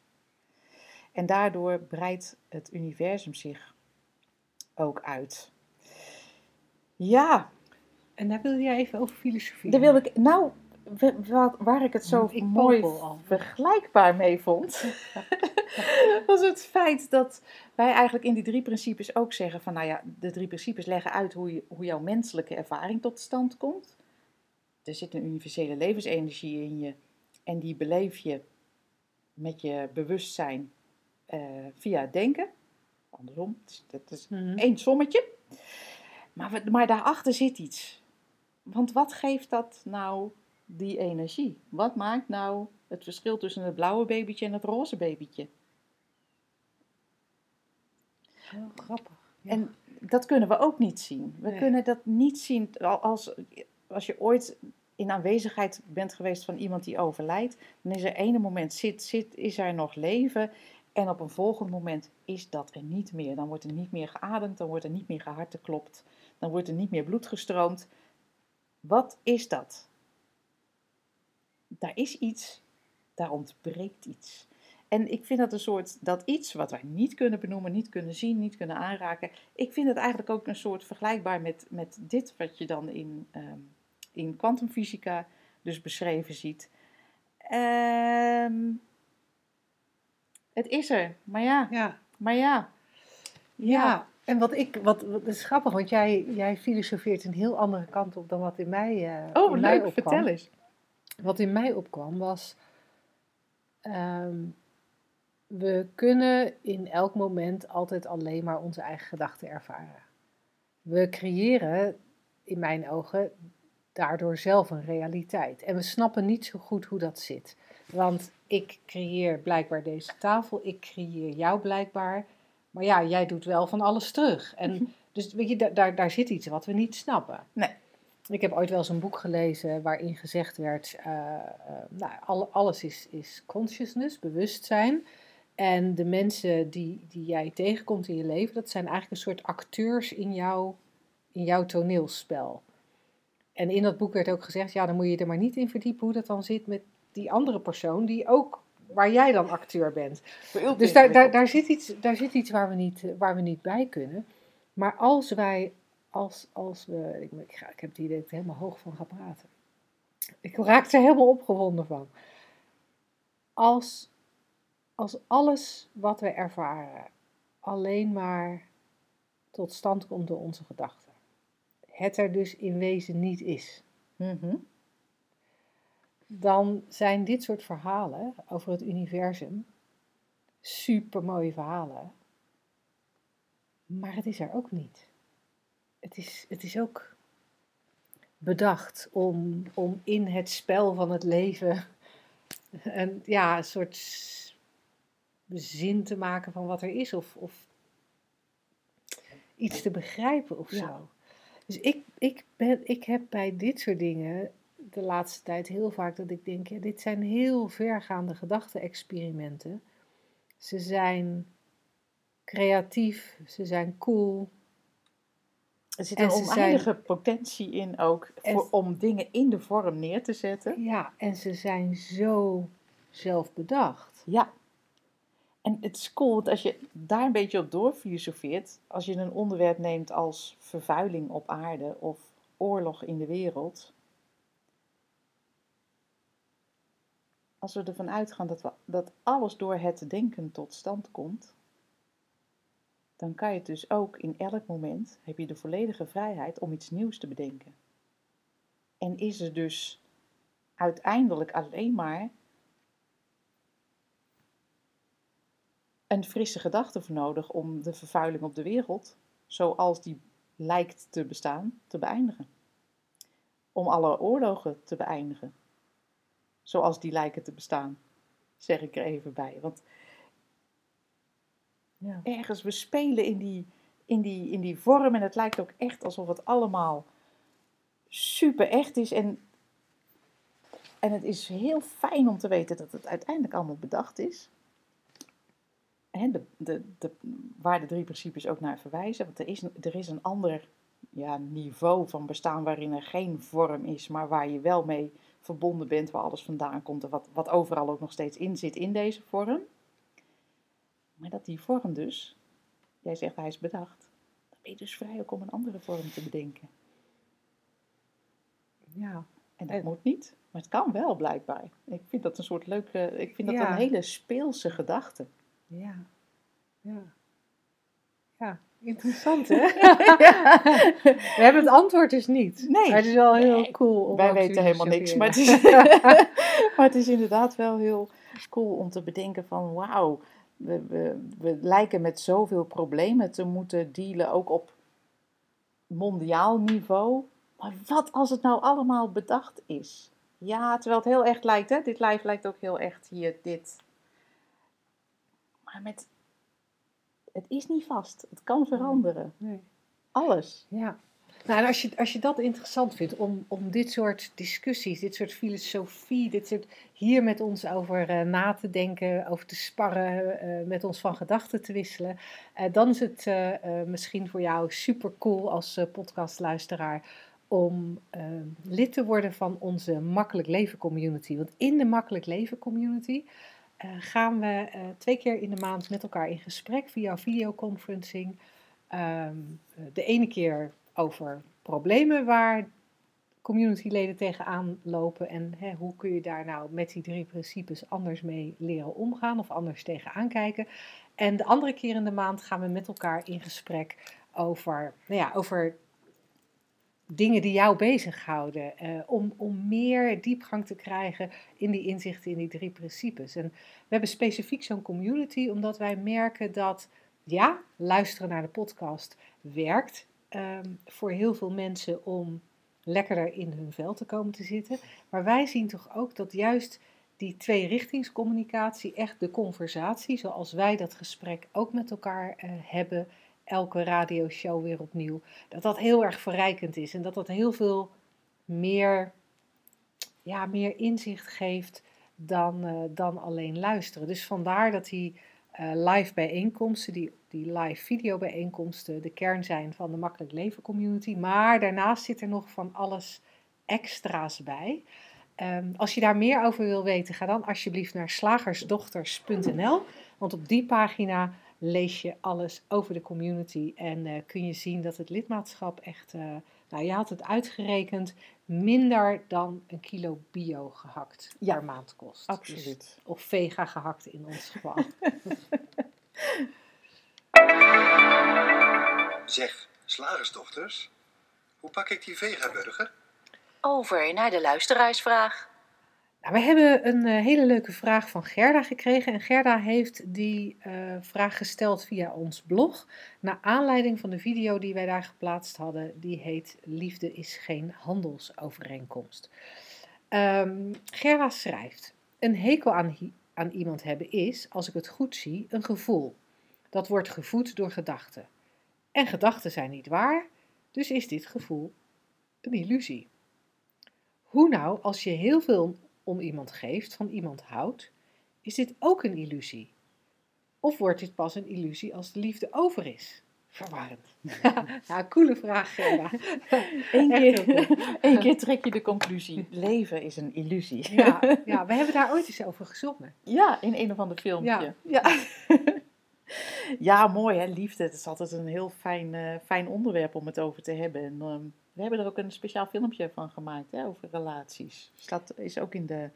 En daardoor breidt het universum zich ook uit. Ja, En daar wilde jij even over filosofie. daar wil ik, nou, wa- wa- waar ik het zo Ik mooi vergelijkbaar mee vond, was het feit dat wij eigenlijk in die drie principes ook zeggen van, nou ja, de drie principes leggen uit hoe, je, hoe jouw menselijke ervaring tot stand komt. Er zit een universele levensenergie in je en die beleef je met je bewustzijn eh, via het denken. Andersom, het is, Mhm. één sommetje. Maar, maar daarachter zit iets. Want wat geeft dat nou die energie? Wat maakt nou het verschil tussen het blauwe babytje en het roze babytje? Heel grappig. Ja. En dat kunnen we ook niet zien. We Nee. kunnen dat niet zien al- als, als je ooit in aanwezigheid bent geweest van iemand die overlijdt. Dan is er ene moment zit, zit, is er nog leven. En op een volgend moment is dat er niet meer. Dan wordt er niet meer geademd, dan wordt er niet meer geharteklopt, dan wordt er niet meer bloed gestroomd. Wat is dat? Daar is iets, daar ontbreekt iets. En ik vind dat een soort, dat iets wat wij niet kunnen benoemen, niet kunnen zien, niet kunnen aanraken. Ik vind het eigenlijk ook een soort vergelijkbaar met, met dit wat je dan in, ehm, in kwantumfysica dus beschreven ziet. Ehm, het is er, maar ja, Ja, maar ja. ja. En wat ik, wat, wat is grappig, want jij, jij filosofeert een heel andere kant op dan wat in mij, eh Oh, in leuk, vertel eens. Wat in mij opkwam was, ehm, we kunnen in elk moment altijd alleen maar onze eigen gedachten ervaren. We creëren, in mijn ogen, daardoor zelf een realiteit. En we snappen niet zo goed hoe dat zit. Want ik creëer blijkbaar deze tafel, ik creëer jou blijkbaar. Maar ja, jij doet wel van alles terug. En dus weet je, da- daar, daar zit iets wat we niet snappen. Nee. Ik heb ooit wel eens een boek gelezen waarin gezegd werd: eh, nou, alle- alles is, is consciousness, bewustzijn. En de mensen die, die jij tegenkomt in je leven, dat zijn eigenlijk een soort acteurs in, jouw in jouw toneelspel. En in dat boek werd ook gezegd: ja, dan moet je er maar niet in verdiepen hoe dat dan zit met die andere persoon, die ook, waar jij dan acteur bent. Dus daar, daar, daar, zit iets, daar zit iets waar we niet, waar we niet bij kunnen. Maar als wij, als, als we, ik, ik, ga- ik heb het idee dat ik er helemaal hoog van ga praten. Ik raak er helemaal opgewonden van. Als, als alles wat we ervaren alleen maar tot stand komt door onze gedachten. Het er dus in wezen niet is Mhm. dan zijn dit soort verhalen over het universum super mooie verhalen. Maar het is er ook niet. Het is, het is ook bedacht om, om in het spel van het leven een, ja, een soort zin te maken van wat er is. Of, of iets te begrijpen of Ja. zo. Dus ik, ik, ben, ik heb bij dit soort dingen de laatste tijd heel vaak dat ik denk, ja, dit zijn heel vergaande gedachte-experimenten. Ze zijn creatief, ze zijn cool. Er zit En een zijn- oneindige potentie in ook voor, om dingen in de vorm neer te zetten. Ja, en ze zijn zo zelfbedacht. Ja. En het is cool, want als je daar een beetje op doorfilosofeert, als je een onderwerp neemt als vervuiling op aarde of oorlog in de wereld, als we ervan uitgaan dat, we, dat alles door het denken tot stand komt, dan kan je het dus ook in elk moment, heb je de volledige vrijheid om iets nieuws te bedenken. En is er dus uiteindelijk alleen maar een frisse gedachte voor nodig om de vervuiling op de wereld, zoals die lijkt te bestaan, te beëindigen. Om alle oorlogen te beëindigen, zoals die lijken te bestaan, zeg ik er even bij. Want Ja. ergens, we spelen in die, in, die, in die vorm en het lijkt ook echt alsof het allemaal super echt is. En, en het is heel fijn om te weten dat het uiteindelijk allemaal bedacht is. En de, de, de, waar de drie principes ook naar verwijzen. Want er is, er is een ander ja, niveau van bestaan waarin er geen vorm is, maar waar je wel mee verbonden bent, waar alles vandaan komt en wat, wat overal ook nog steeds in zit in deze vorm. Maar dat die vorm dus, jij zegt hij is bedacht, dan ben je dus vrij ook om een andere vorm te bedenken. Ja. En dat En- moet niet, maar het kan wel blijkbaar. Ik vind dat een soort leuke, ik vind dat Ja. een hele speelse gedachte. Ja. Ja. Ja, interessant hè? We hebben het antwoord dus niet. Nee. Maar het is wel heel cool. Om Wij weten helemaal niks, maar het, is, maar het is inderdaad wel heel cool om te bedenken van wauw, we, we, we lijken met zoveel problemen te moeten dealen, ook op mondiaal niveau. Maar wat als het nou allemaal bedacht is? Ja, terwijl het heel echt lijkt, hè? dit lijf lijkt ook heel echt hier, dit. Maar met, het is niet vast, het kan veranderen. Nee. Alles. Ja. Nou, als je, als je dat interessant vindt om, om dit soort discussies, dit soort filosofie, dit soort hier met ons over eh, na te denken, over te sparren, eh, met ons van gedachten te wisselen, eh, dan is het misschien voor jou super cool als podcastluisteraar om lid te worden van onze Makkelijk Leven Community. Want in de Makkelijk Leven Community gaan we twee keer in de maand met elkaar in gesprek via videoconferencing. Ehm, de ene keer over problemen waar communityleden tegenaan lopen en hè, hoe kun je daar nou met die drie principes anders mee leren omgaan of anders tegenaan kijken. En de andere keer in de maand gaan we met elkaar in gesprek over, nou ja, over dingen die jou bezighouden. eh, om, om meer diepgang te krijgen in die inzichten in die drie principes. En we hebben specifiek zo'n community omdat wij merken dat, ja, luisteren naar de podcast werkt ehm, voor heel veel mensen om lekkerder in hun vel te komen te zitten. Maar wij zien toch ook dat juist die tweerichtingscommunicatie, echt de conversatie, zoals wij dat gesprek ook met elkaar eh, hebben, elke radioshow weer opnieuw, dat dat heel erg verrijkend is en dat dat heel veel meer, ja, meer inzicht geeft dan, eh, dan alleen luisteren. Dus vandaar dat die live bijeenkomsten, die, die live video bijeenkomsten, de kern zijn van de Makkelijk Leven Community. Maar daarnaast zit er nog van alles extra's bij. Ehm, als je daar meer over wil weten, ga dan alsjeblieft naar slagersdochters.nl. Want op die pagina lees je alles over de community en eh, kun je zien dat het lidmaatschap echt, eh, nou je had het uitgerekend, minder dan een kilo bio gehakt Ja, per maand kost. Absoluut. Dus- of vega gehakt in ons geval. Zeg, slagersdochters, hoe pak ik die vegaburger? Over naar de luisteraarsvraag. Nou, we hebben een eh, hele leuke vraag van Gerda gekregen. En Gerda heeft die eh, vraag gesteld via ons blog. Naar aanleiding van de video die wij daar geplaatst hadden. Die heet Liefde is geen handelsovereenkomst. Ehm, Gerda schrijft: Een hekel aan, aan iemand hebben is, als ik het goed zie, een gevoel. Dat wordt gevoed door gedachten. En gedachten zijn niet waar, dus is dit gevoel een illusie. Hoe nou als je heel veel om iemand geeft, van iemand houdt, is dit ook een illusie? Of wordt dit pas een illusie als de liefde over is? Verwarrend. ja, coole vraag, Gerda. Eén keer, keer trek je de conclusie: leven is een illusie. Ja, ja, we hebben daar ooit eens over gezongen. Ja, in een of ander filmpje. Ja, ja. mooi hè, liefde. Het is altijd een heel fijn, eh, fijn onderwerp om het over te hebben. En, ehm, we hebben er ook een speciaal filmpje van gemaakt hè, over relaties. Dus dat is ook in de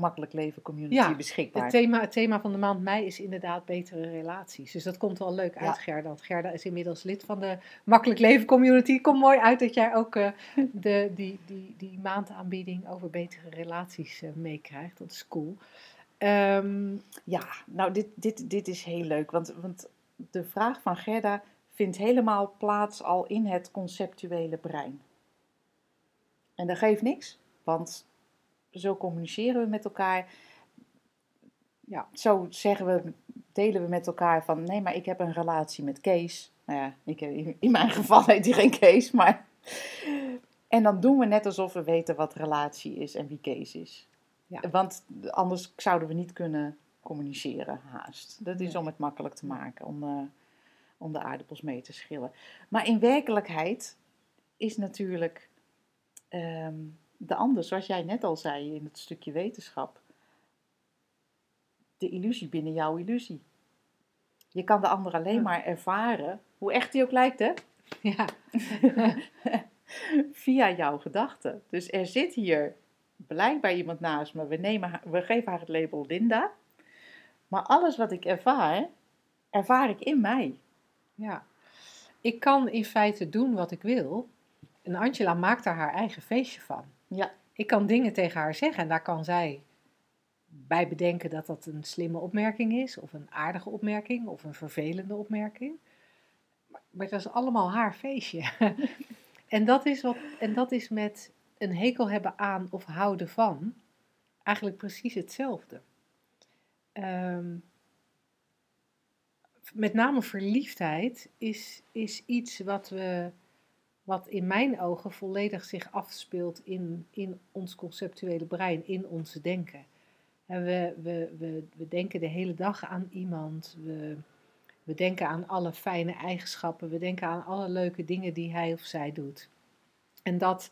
Makkelijk Leven Community Ja, beschikbaar. Het thema, het thema van de maand mei is inderdaad betere relaties. Dus dat komt wel leuk uit, Ja. Gerda. Want Gerda is inmiddels lid van de Makkelijk Leven Community. Komt mooi uit dat jij ook eh, de, die, die, die maandaanbieding over betere relaties eh, meekrijgt. Dat is cool. Ehm, Ja, nou, dit, dit, dit is heel leuk. Want, want de vraag van Gerda vindt helemaal plaats al in het conceptuele brein. En dat geeft niks, want zo communiceren we met elkaar. Ja, zo zeggen we, delen we met elkaar van nee, maar ik heb een relatie met Kees. Nou ja, ik, in mijn geval heet hij geen Kees, maar. En dan doen we net alsof we weten wat relatie is en wie Kees is. Ja. Want anders zouden we niet kunnen communiceren, haast. Dat is Nee. om het makkelijk te maken, om, eh, om de aardappels mee te schillen. Maar in werkelijkheid is natuurlijk ehm, de ander, zoals jij net al zei in het stukje wetenschap, de illusie binnen jouw illusie. Je kan de ander alleen maar ervaren, hoe echt die ook lijkt, hè? ja, via jouw gedachten. Dus er zit hier blijkbaar iemand naast me. We, nemen haar- we geven haar het label Linda. Maar alles wat ik ervaar, ervaar ik in mij. Ja. Ik kan in feite doen wat ik wil. En Angela maakt daar haar eigen feestje van. Ja. Ik kan dingen tegen haar zeggen en daar kan zij bij bedenken dat dat een slimme opmerking is, of een aardige opmerking, of een vervelende opmerking. Maar, maar dat is allemaal haar feestje. en, dat is wat, en dat is met een hekel hebben aan of houden van eigenlijk precies hetzelfde. Ehm, met name verliefdheid is, is iets wat we wat in mijn ogen volledig zich afspeelt in, in ons conceptuele brein, in onze denken. En we, we, we, we denken de hele dag aan iemand, we, we denken aan alle fijne eigenschappen, we denken aan alle leuke dingen die hij of zij doet. En dat,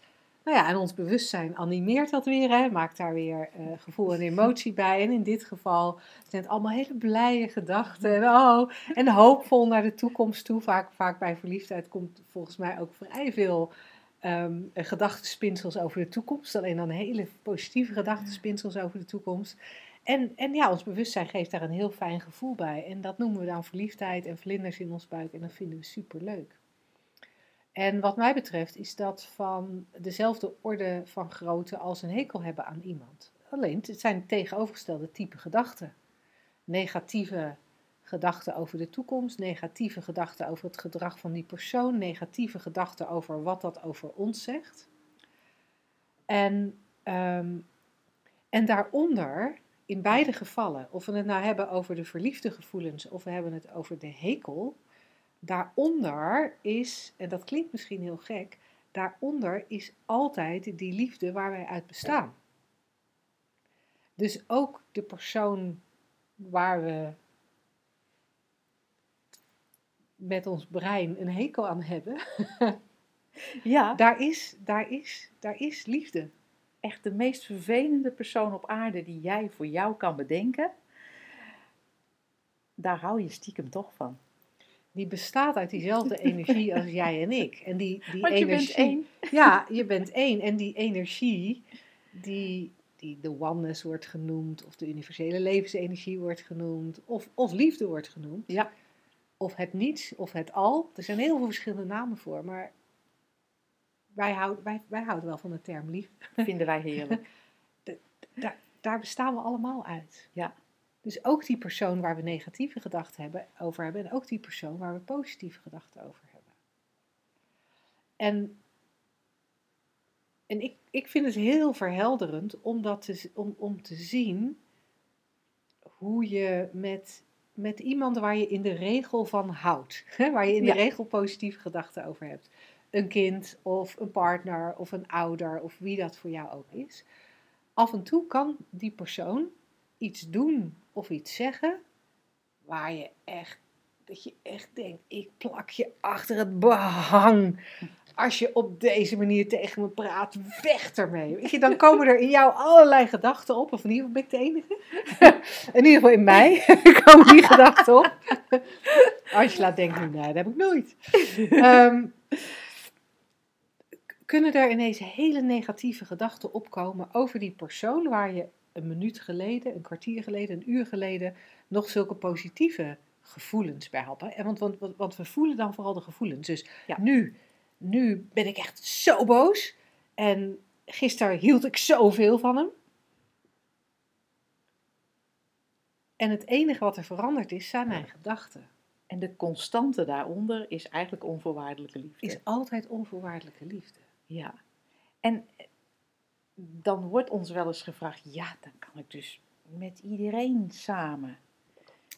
nou ja, en ons bewustzijn animeert dat weer, hè, maakt daar weer eh, gevoel en emotie bij. En in dit geval zijn het allemaal hele blije gedachten. En, oh, en hoopvol naar de toekomst toe. Vaak, vaak bij verliefdheid komt volgens mij ook vrij veel ehm gedachtenspinsels over de toekomst. Alleen dan hele positieve gedachtenspinsels over de toekomst. En, en ja, ons bewustzijn geeft daar een heel fijn gevoel bij. En dat noemen we dan verliefdheid en vlinders in ons buik. En dat vinden we super leuk. En wat mij betreft is dat van dezelfde orde van grootte als een hekel hebben aan iemand. Alleen, het zijn tegenovergestelde type gedachten. Negatieve gedachten over de toekomst, negatieve gedachten over het gedrag van die persoon, negatieve gedachten over wat dat over ons zegt. En, ehm, en daaronder, in beide gevallen, of we het nou hebben over de verliefde gevoelens of we hebben het over de hekel, daaronder is, en dat klinkt misschien heel gek, daaronder is altijd die liefde waar wij uit bestaan. Dus ook de persoon waar we met ons brein een hekel aan hebben, Ja, daar is, daar is, daar is liefde. echt de meest vervelende persoon op aarde die jij voor jou kan bedenken. Daar hou je stiekem toch van. Die bestaat uit diezelfde energie als jij en ik. En die, die Want je energie, bent één. Ja, je bent één. En die energie, die, die de oneness wordt genoemd, of de universele levensenergie wordt genoemd, of, of liefde wordt genoemd. Ja. Of het niets, of het al. Er zijn heel veel verschillende namen voor, maar wij houden, wij, wij houden wel van de term liefde. Vinden wij heerlijk. Daar, daar bestaan we allemaal uit. Ja. Dus ook die persoon waar we negatieve gedachten hebben, over hebben, en ook die persoon waar we positieve gedachten over hebben. En, en ik, ik vind het heel verhelderend om, dat te, om, om te zien hoe je met, met iemand waar je in de regel van houdt, hè, waar je in Ja. de regel positieve gedachten over hebt, een kind of een partner of een ouder of wie dat voor jou ook is, af en toe kan die persoon iets doen of iets zeggen waar je echt, dat je echt denkt, ik plak je achter het behang. Als je op deze manier tegen me praat, weg ermee. Weet je, dan komen er in jou allerlei gedachten op. Of in ieder geval ben ik de enige. in ieder geval in mij komen die gedachten op. Angela denkt nu, nee, dat heb ik nooit. Ehm, kunnen er ineens hele negatieve gedachten opkomen over die persoon waar je een minuut geleden, een kwartier geleden, een uur geleden nog zulke positieve gevoelens bij hè? Want, want, we voelen dan vooral de gevoelens. Dus Ja. nu, nu ben ik echt zo boos. En gisteren hield ik zoveel van hem. En het enige wat er veranderd is, zijn mijn gedachten. En de constante daaronder is eigenlijk onvoorwaardelijke liefde. Is altijd onvoorwaardelijke liefde. Ja. En dan wordt ons wel eens gevraagd, ja, dan kan ik dus met iedereen samen.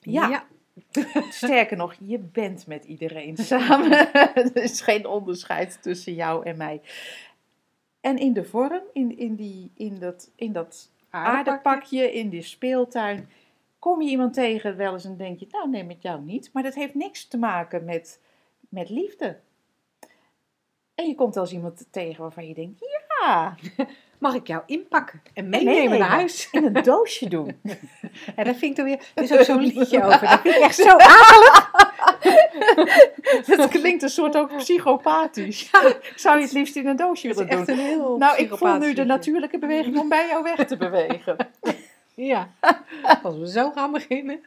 Ja. Sterker nog, je bent met iedereen samen. er is geen onderscheid tussen jou en mij. En in de vorm, in, in, die, in, dat, in dat aardepakje, in die speeltuin, kom je iemand tegen wel eens en denk je, nou nee, met jou niet. Maar dat heeft niks te maken met, met liefde. En je komt wel eens iemand tegen waarvan je denkt, ja, Mag ik jou inpakken en meenemen naar huis? in een doosje doen. En dat vind ik dan weer. Er is ook zo'n liedje over. Dat vind ik echt zo akelig. dat klinkt een soort ook psychopathisch. Ik zou je het liefst in een doosje willen doen. een heel. Nou, ik voel nu de natuurlijke beweging om bij jou weg te bewegen. Ja. Als we zo gaan beginnen.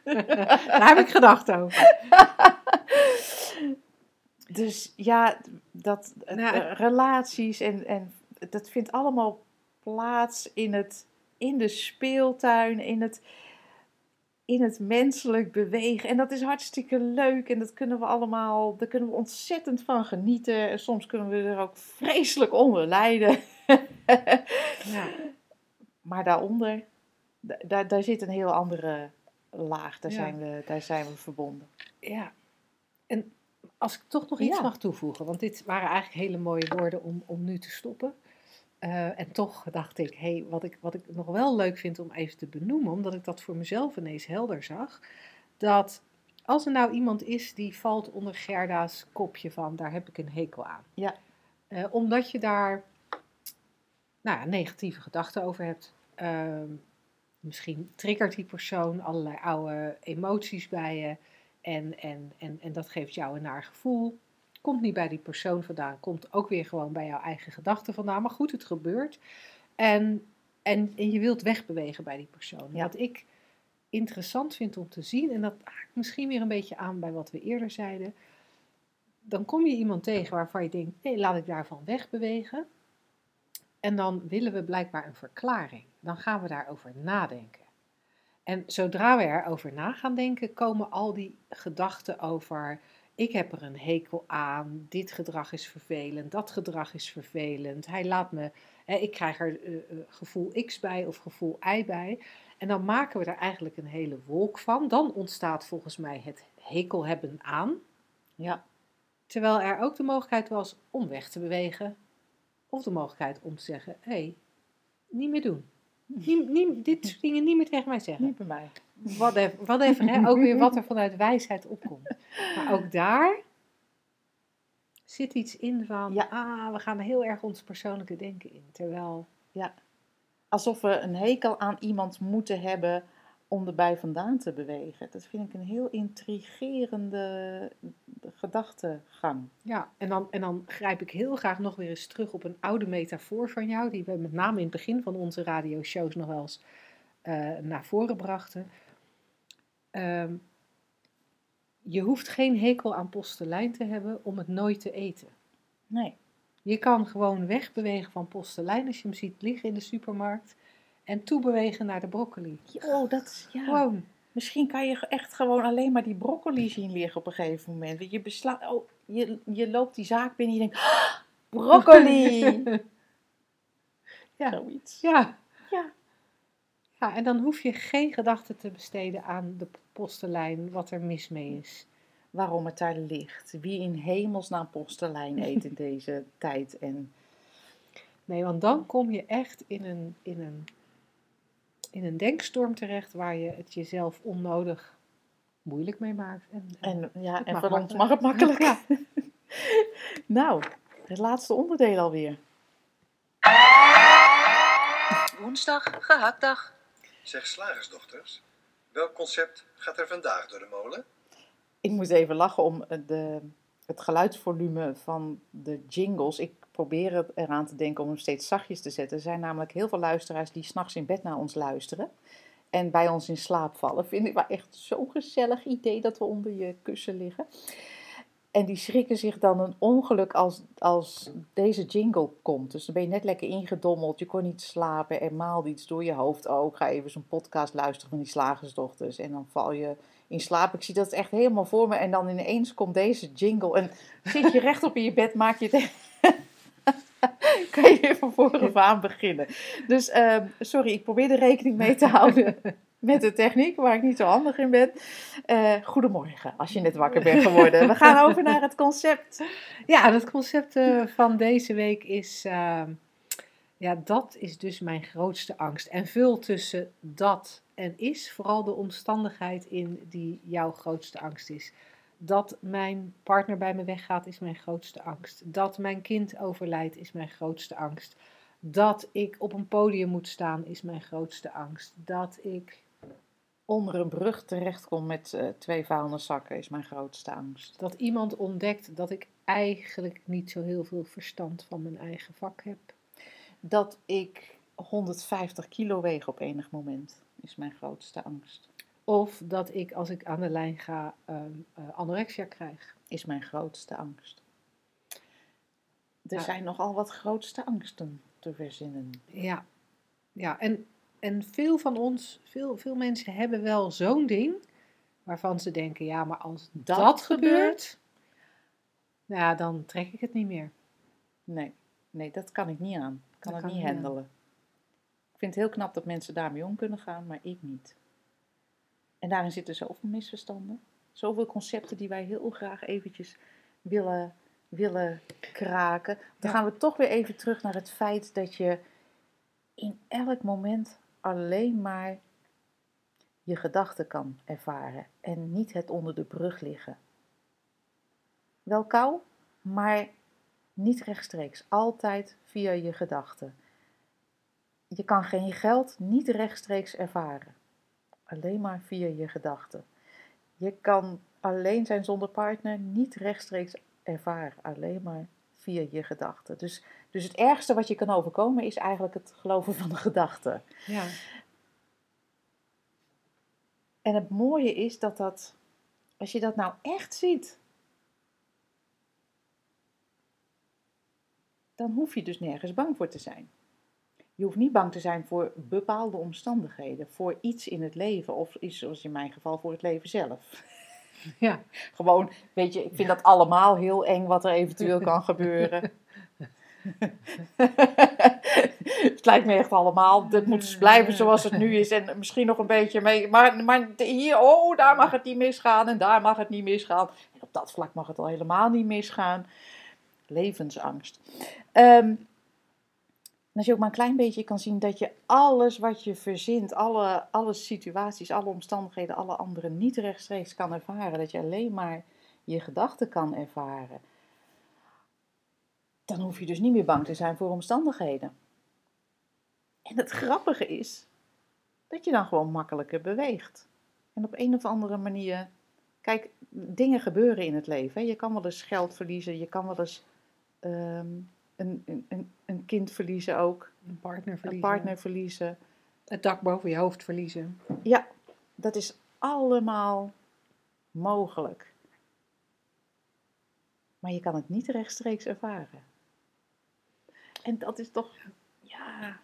Daar heb ik gedacht over. Dus ja, dat, Nou, eh, relaties en, en dat vindt allemaal plaats in, het, in de speeltuin, in het, in het menselijk bewegen. En dat is hartstikke leuk en dat kunnen we allemaal, daar kunnen we ontzettend van genieten. En soms kunnen we er ook vreselijk onder lijden. Ja. Maar daaronder, da- daar, daar zit een heel andere laag. Daar, Ja. zijn, we, daar zijn we verbonden. ja. En als ik toch nog iets Ja. mag toevoegen, want dit waren eigenlijk hele mooie woorden om, om nu te stoppen. Eh, en toch dacht ik, hey, wat ik, wat ik nog wel leuk vind om even te benoemen, omdat ik dat voor mezelf ineens helder zag, dat als er nou iemand is die valt onder Gerda's kopje van, daar heb ik een hekel aan. Ja. Eh, omdat je daar nou ja, negatieve gedachten over hebt. Ehm, misschien triggert die persoon allerlei oude emoties bij je. En, en, en, en dat geeft jou een naar gevoel. Komt niet bij die persoon vandaan, komt ook weer gewoon bij jouw eigen gedachten vandaan. Maar goed, het gebeurt. En, en, en je wilt wegbewegen bij die persoon. Ja. Wat ik interessant vind om te zien, en dat haakt misschien weer een beetje aan bij wat we eerder zeiden. Dan kom je iemand tegen waarvan je denkt, nee, laat ik daarvan wegbewegen. En dan willen we blijkbaar een verklaring. Dan gaan we daarover nadenken. En zodra we erover na gaan denken, komen al die gedachten over. Ik heb er een hekel aan. Dit gedrag is vervelend. Dat gedrag is vervelend. Hij laat me. Hè, ik krijg er eh, eh, gevoel X bij of gevoel Y bij. En dan maken we er eigenlijk een hele wolk van. Dan ontstaat volgens mij het hekel hebben aan. Ja, Terwijl er ook de mogelijkheid was om weg te bewegen. Of de mogelijkheid om te zeggen: hé, hey, niet meer doen. Nie, nie- dit soort dingen niet meer tegen mij zeggen. niet bij mij. Whatever hè? ook weer wat er vanuit wijsheid opkomt. Maar ook daar zit iets in van: Ja. ah, we gaan heel erg ons persoonlijke denken in. Terwijl, Alsof we een hekel aan iemand moeten hebben om erbij vandaan te bewegen. Dat vind ik een heel intrigerende gedachtegang. ja, en dan, en dan grijp ik heel graag nog weer eens terug op een oude metafoor van jou, die we met name in het begin van onze radioshows nog wel eens eh, naar voren brachten. Ehm, je hoeft geen hekel aan postelijn te hebben om het nooit te eten. Nee, Je kan gewoon wegbewegen van postelijn als je hem ziet liggen in de supermarkt. En toebewegen naar de broccoli. oh, dat is, ja. Gewoon. Misschien kan je echt gewoon alleen maar die broccoli zien liggen op een gegeven moment. Je, besla oh, je, je loopt die zaak binnen en je denkt, "Ah, broccoli! Ja. Zoiets. Ja. Ja. Ja, en dan hoef je geen gedachte te besteden aan de postelijn, wat er mis mee is. Waarom het daar ligt. Wie in hemelsnaam postelijn eet in deze tijd. En Nee, want dan kom je echt in een, in een, in een denkstorm terecht waar je het jezelf onnodig moeilijk mee maakt. En, En, ja, en mag voor ons mag het makkelijk. Ja. nou, het laatste onderdeel alweer. Woensdag, gehaktdag. Zeg slagersdochters, welk concept gaat er vandaag door de molen? Ik moet even lachen om eh, de, het geluidsvolume van de jingles. Ik probeer het eraan te denken om hem steeds zachtjes te zetten. Er zijn namelijk heel veel luisteraars die s'nachts in bed naar ons luisteren. En bij ons in slaap vallen. Vind ik wel echt zo'n gezellig idee dat we onder je kussen liggen. En die schrikken zich dan een ongeluk als, als deze jingle komt. Dus dan ben je net lekker ingedommeld, je kon niet slapen en maalde iets door je hoofd. Oh, ik ga even zo'n podcast luisteren van die slagersdochters. En dan val je in slaap. Ik zie dat echt helemaal voor me. En dan ineens komt deze jingle. En zit je rechtop in je bed, maak je het... kan je weer van voren aan beginnen. Dus ehm, sorry, ik probeer er rekening mee te houden met de techniek, waar ik niet zo handig in ben. Eh, goedemorgen, als je net wakker bent geworden. We gaan over naar het concept. Ja, het concept eh, van deze week is, ehm, ja, dat is dus mijn grootste angst. En vul tussen dat en is vooral de omstandigheid in die jouw grootste angst is. Dat mijn partner bij me weggaat is mijn grootste angst. Dat mijn kind overlijdt is mijn grootste angst. Dat ik op een podium moet staan is mijn grootste angst. Dat ik Onder een brug terechtkom met eh, twee vuilniszakken is mijn grootste angst. dat iemand ontdekt dat ik eigenlijk niet zo heel veel verstand van mijn eigen vak heb. Dat ik 150 kilo weeg op enig moment is mijn grootste angst. Of dat ik als ik aan de lijn ga ehm, eh, anorexia krijg. Is mijn grootste angst. Er Ja. zijn nogal wat grootste angsten te verzinnen. Ja, ja en, en veel van ons, veel, veel mensen hebben wel zo'n ding waarvan ze denken, ja, maar als dat, Dat gebeurt, nou ja, dan trek ik het niet meer. Nee, nee, dat kan ik niet aan. Ik kan Dat het kan niet aan. handelen. Ik vind het heel knap dat mensen daarmee om kunnen gaan, maar ik niet. En daarin zitten zoveel misverstanden. Zoveel concepten die wij heel graag eventjes willen, willen kraken. Dan Ja. gaan we toch weer even terug naar het feit dat je in elk moment alleen maar je gedachten kan ervaren en niet het onder de brug liggen. Wel kou, maar niet rechtstreeks. Altijd via je gedachten. Je kan geen geld niet rechtstreeks ervaren. Alleen maar via je gedachten. Je kan alleen zijn zonder partner niet rechtstreeks ervaren. Alleen maar via je gedachten. Dus, dus het ergste wat je kan overkomen is eigenlijk het geloven van de gedachten. Ja. En het mooie is dat dat, als je dat nou echt ziet, dan hoef je dus nergens bang voor te zijn. Je hoeft niet bang te zijn voor bepaalde omstandigheden, voor iets in het leven of iets zoals in mijn geval voor het leven zelf. Ja. Gewoon, weet je, ik vind dat allemaal heel eng wat er eventueel kan gebeuren. het lijkt me echt allemaal, het moet dus blijven zoals het nu is en misschien nog een beetje mee. Maar, maar hier, oh, daar mag het niet misgaan en daar mag het niet misgaan. En op dat vlak mag het al helemaal niet misgaan. Levensangst. En als je ook maar een klein beetje kan zien dat je alles wat je verzint, alle, alle situaties, alle omstandigheden, alle anderen niet rechtstreeks kan ervaren. Dat je alleen maar je gedachten kan ervaren. Dan hoef je dus niet meer bang te zijn voor omstandigheden. En het grappige is dat je dan gewoon makkelijker beweegt. En op een of andere manier. Kijk, dingen gebeuren in het leven. Je kan wel eens geld verliezen, je kan wel eens ehm, een, een, een, een kind verliezen ook, Een partner een verliezen. partner verliezen. Het dak boven je hoofd verliezen. Ja, dat is allemaal mogelijk. Maar je kan het niet rechtstreeks ervaren. En dat is toch, ja.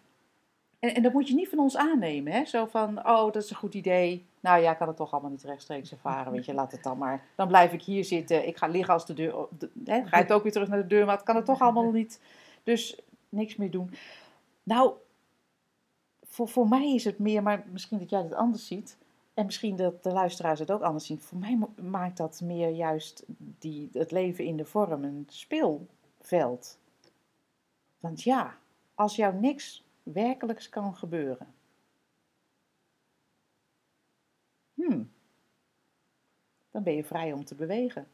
En, en dat moet je niet van ons aannemen, hè? Zo van, oh, dat is een goed idee. Nou ja, ik kan het toch allemaal niet rechtstreeks ervaren, weet je, laat het dan maar. Dan blijf ik hier zitten, ik ga liggen als de deur, de, hè? ga ik ook weer terug naar de deur, maar het kan het toch allemaal niet. Dus niks meer doen. Nou, voor, voor mij is het meer, maar misschien dat jij het anders ziet. En misschien dat de luisteraars het ook anders zien. Voor mij maakt dat meer juist die, het leven in de vorm een speelveld. Want ja, als jou niks werkelijks kan gebeuren. Hmm, dan ben je vrij om te bewegen.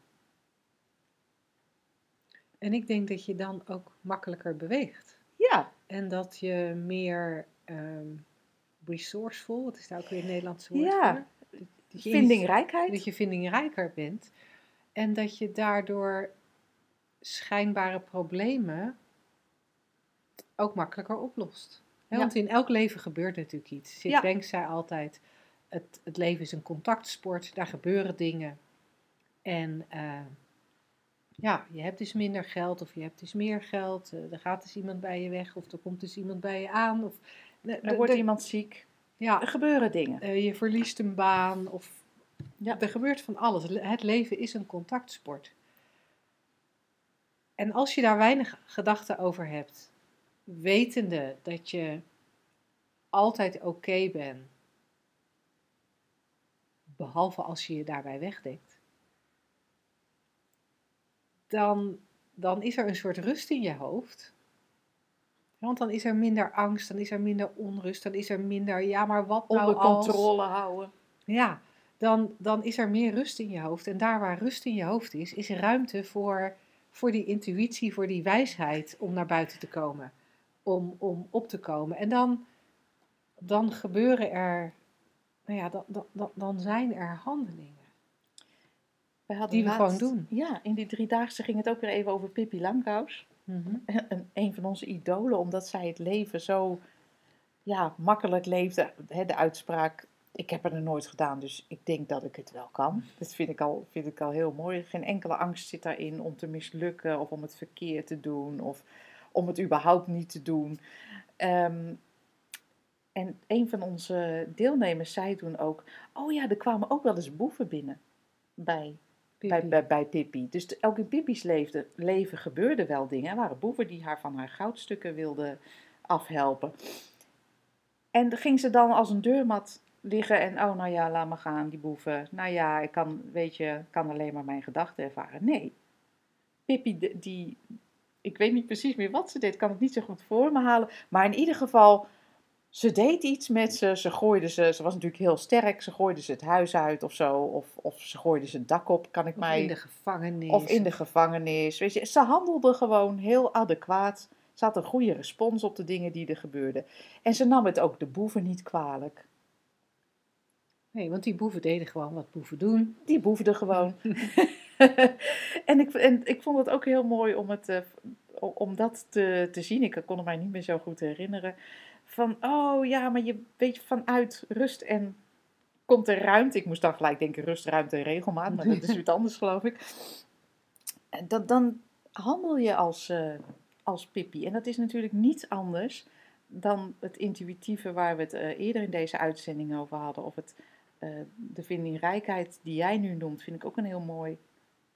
En ik denk dat je dan ook makkelijker beweegt. Ja, En dat je meer ehm, resourceful, wat is daar ook weer het Nederlandse woord Ja, voor? Dat je vindingrijkheid. dat je vindingrijker bent. En dat je daardoor schijnbare problemen ook makkelijker oplost. Want in elk leven gebeurt natuurlijk iets. Ja. Banks zei altijd, het, het leven is een contactsport, daar gebeuren dingen. En eh, ja, je hebt dus minder geld of je hebt dus meer geld. eh, er gaat dus iemand bij je weg of er komt dus iemand bij je aan. Of, Er wordt iemand ziek. ja, Er gebeuren dingen. eh, je verliest een baan of Ja. er gebeurt van alles. Le- Het leven is een contactsport. En als je daar weinig gedachten over hebt, wetende dat je altijd oké bent, behalve als je je daarbij wegdenkt, dan, dan is er een soort rust in je hoofd. Want dan is er minder angst, dan is er minder onrust, dan is er minder, ja, maar wat nou Onder als... controle houden. Ja, dan, dan is er meer rust in je hoofd. En daar waar rust in je hoofd is, is ruimte voor, voor die intuïtie, voor die wijsheid om naar buiten te komen. Om, om op te komen. En dan, dan gebeuren er, nou ja, dan, dan, dan, zijn er handelingen. We Die we laatst- gewoon doen. Ja, in die driedaagse ging het ook weer even over Pippi Langkous. een, een van onze idolen, omdat zij het leven zo ja, makkelijk leefde. Hè, de uitspraak, ik heb het er nooit gedaan, dus ik denk dat ik het wel kan. Dat vind ik al, vind ik al heel mooi. Geen enkele angst zit daarin om te mislukken of om het verkeerd te doen of om het überhaupt niet te doen. Ehm, en een van onze deelnemers zei toen ook, oh ja, er kwamen ook wel eens boeven binnen bij bij, Pippi. bij, bij Pippi. Dus ook in Pippi's leven, leven gebeurden wel dingen. Er waren boeven die haar van haar goudstukken wilden afhelpen. En ging ze dan als een deurmat liggen en, oh nou ja, laat me gaan, die boeven. Nou ja, ik kan, weet je, kan alleen maar mijn gedachten ervaren. Nee. Pippi, die, ik weet niet precies meer wat ze deed, kan het niet zo goed voor me halen. Maar in ieder geval, ze deed iets met ze. Ze gooide ze, ze was natuurlijk heel sterk, ze gooide ze het huis uit of zo. Of, of ze gooide ze het dak op, kan ik Of mij... in de gevangenis. Of in de gevangenis. Weet je, ze handelde gewoon heel adequaat. Ze had een goede respons op de dingen die er gebeurden. En ze nam het ook de boeven niet kwalijk. Nee, want die boeven deden gewoon wat boeven doen. Die boefde gewoon. en, ik, en ik vond het ook heel mooi om, het, eh, om dat te, te zien. Ik kon het mij niet meer zo goed herinneren. Van, oh ja, maar je weet vanuit rust en komt er ruimte. Ik moest dan gelijk denken rust, ruimte en regelmaat. Maar dat is iets anders, geloof ik. En Dan, dan handel je als, eh, als Pippi. En dat is natuurlijk niet anders dan het intuïtieve waar we het eh, eerder in deze uitzending over hadden. Of het, eh, de vindingrijkheid die jij nu noemt, vind ik ook een heel mooi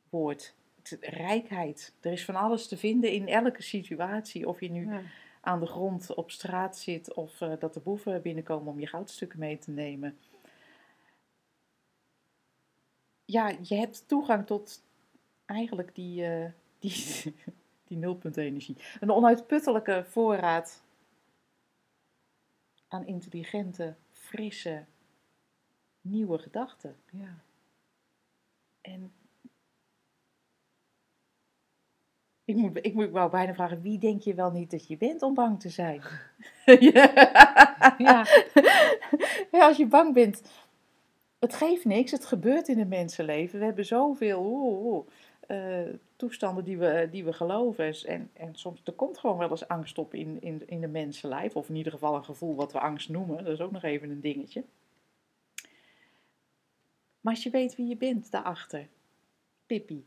woord. Het, rijkheid. Er is van alles te vinden in elke situatie. Of je nu Ja. aan de grond op straat zit of eh, dat de boeven binnenkomen om je goudstukken mee te nemen. Ja, je hebt toegang tot eigenlijk die, eh, die, die nulpuntenergie. Een onuitputtelijke voorraad aan intelligente, frisse, nieuwe gedachten. Ja. En ik moet, ik moet ik wou bijna vragen, wie denk je wel niet dat je bent om bang te zijn? ja. Ja. Ja, als je bang bent, het geeft niks, het gebeurt in een mensenleven. We hebben zoveel oeh, oeh, eh, toestanden die we, die we geloven. En, en soms, er komt gewoon wel eens angst op in, in, in de mensenlijf. Of in ieder geval een gevoel wat we angst noemen. Dat is ook nog even een dingetje. Maar als je weet wie je bent daarachter. Pippi.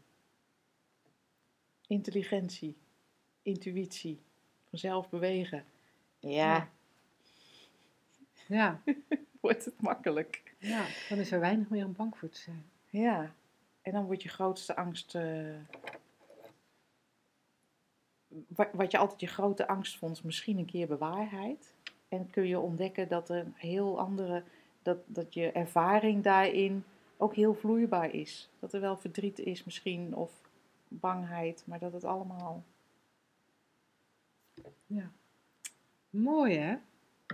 Intelligentie. Intuïtie. Vanzelf bewegen. Ja, Ja. Ja. wordt het makkelijk. ja, dan is er weinig meer om bang voor te zijn. Ja. En dan wordt je grootste angst... eh, wa- wat je altijd je grote angst vond, misschien een keer bewaarheid. En kun je ontdekken dat er een heel andere... Dat, dat je ervaring daarin ook heel vloeibaar is. Dat er wel verdriet is misschien, of bangheid, maar dat het allemaal... Ja. Mooi hè?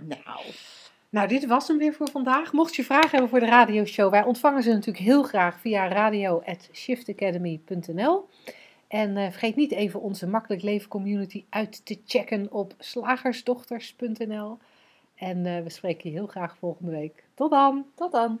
Nou, Nou, dit was hem weer voor vandaag. Mocht je vragen hebben voor de radioshow, wij ontvangen ze natuurlijk heel graag via radio.shiftacademy.nl. En eh, vergeet niet even onze Makkelijk Leven community uit te checken op slagersdochters.nl. En eh, we spreken je heel graag volgende week. Tot dan! tot dan!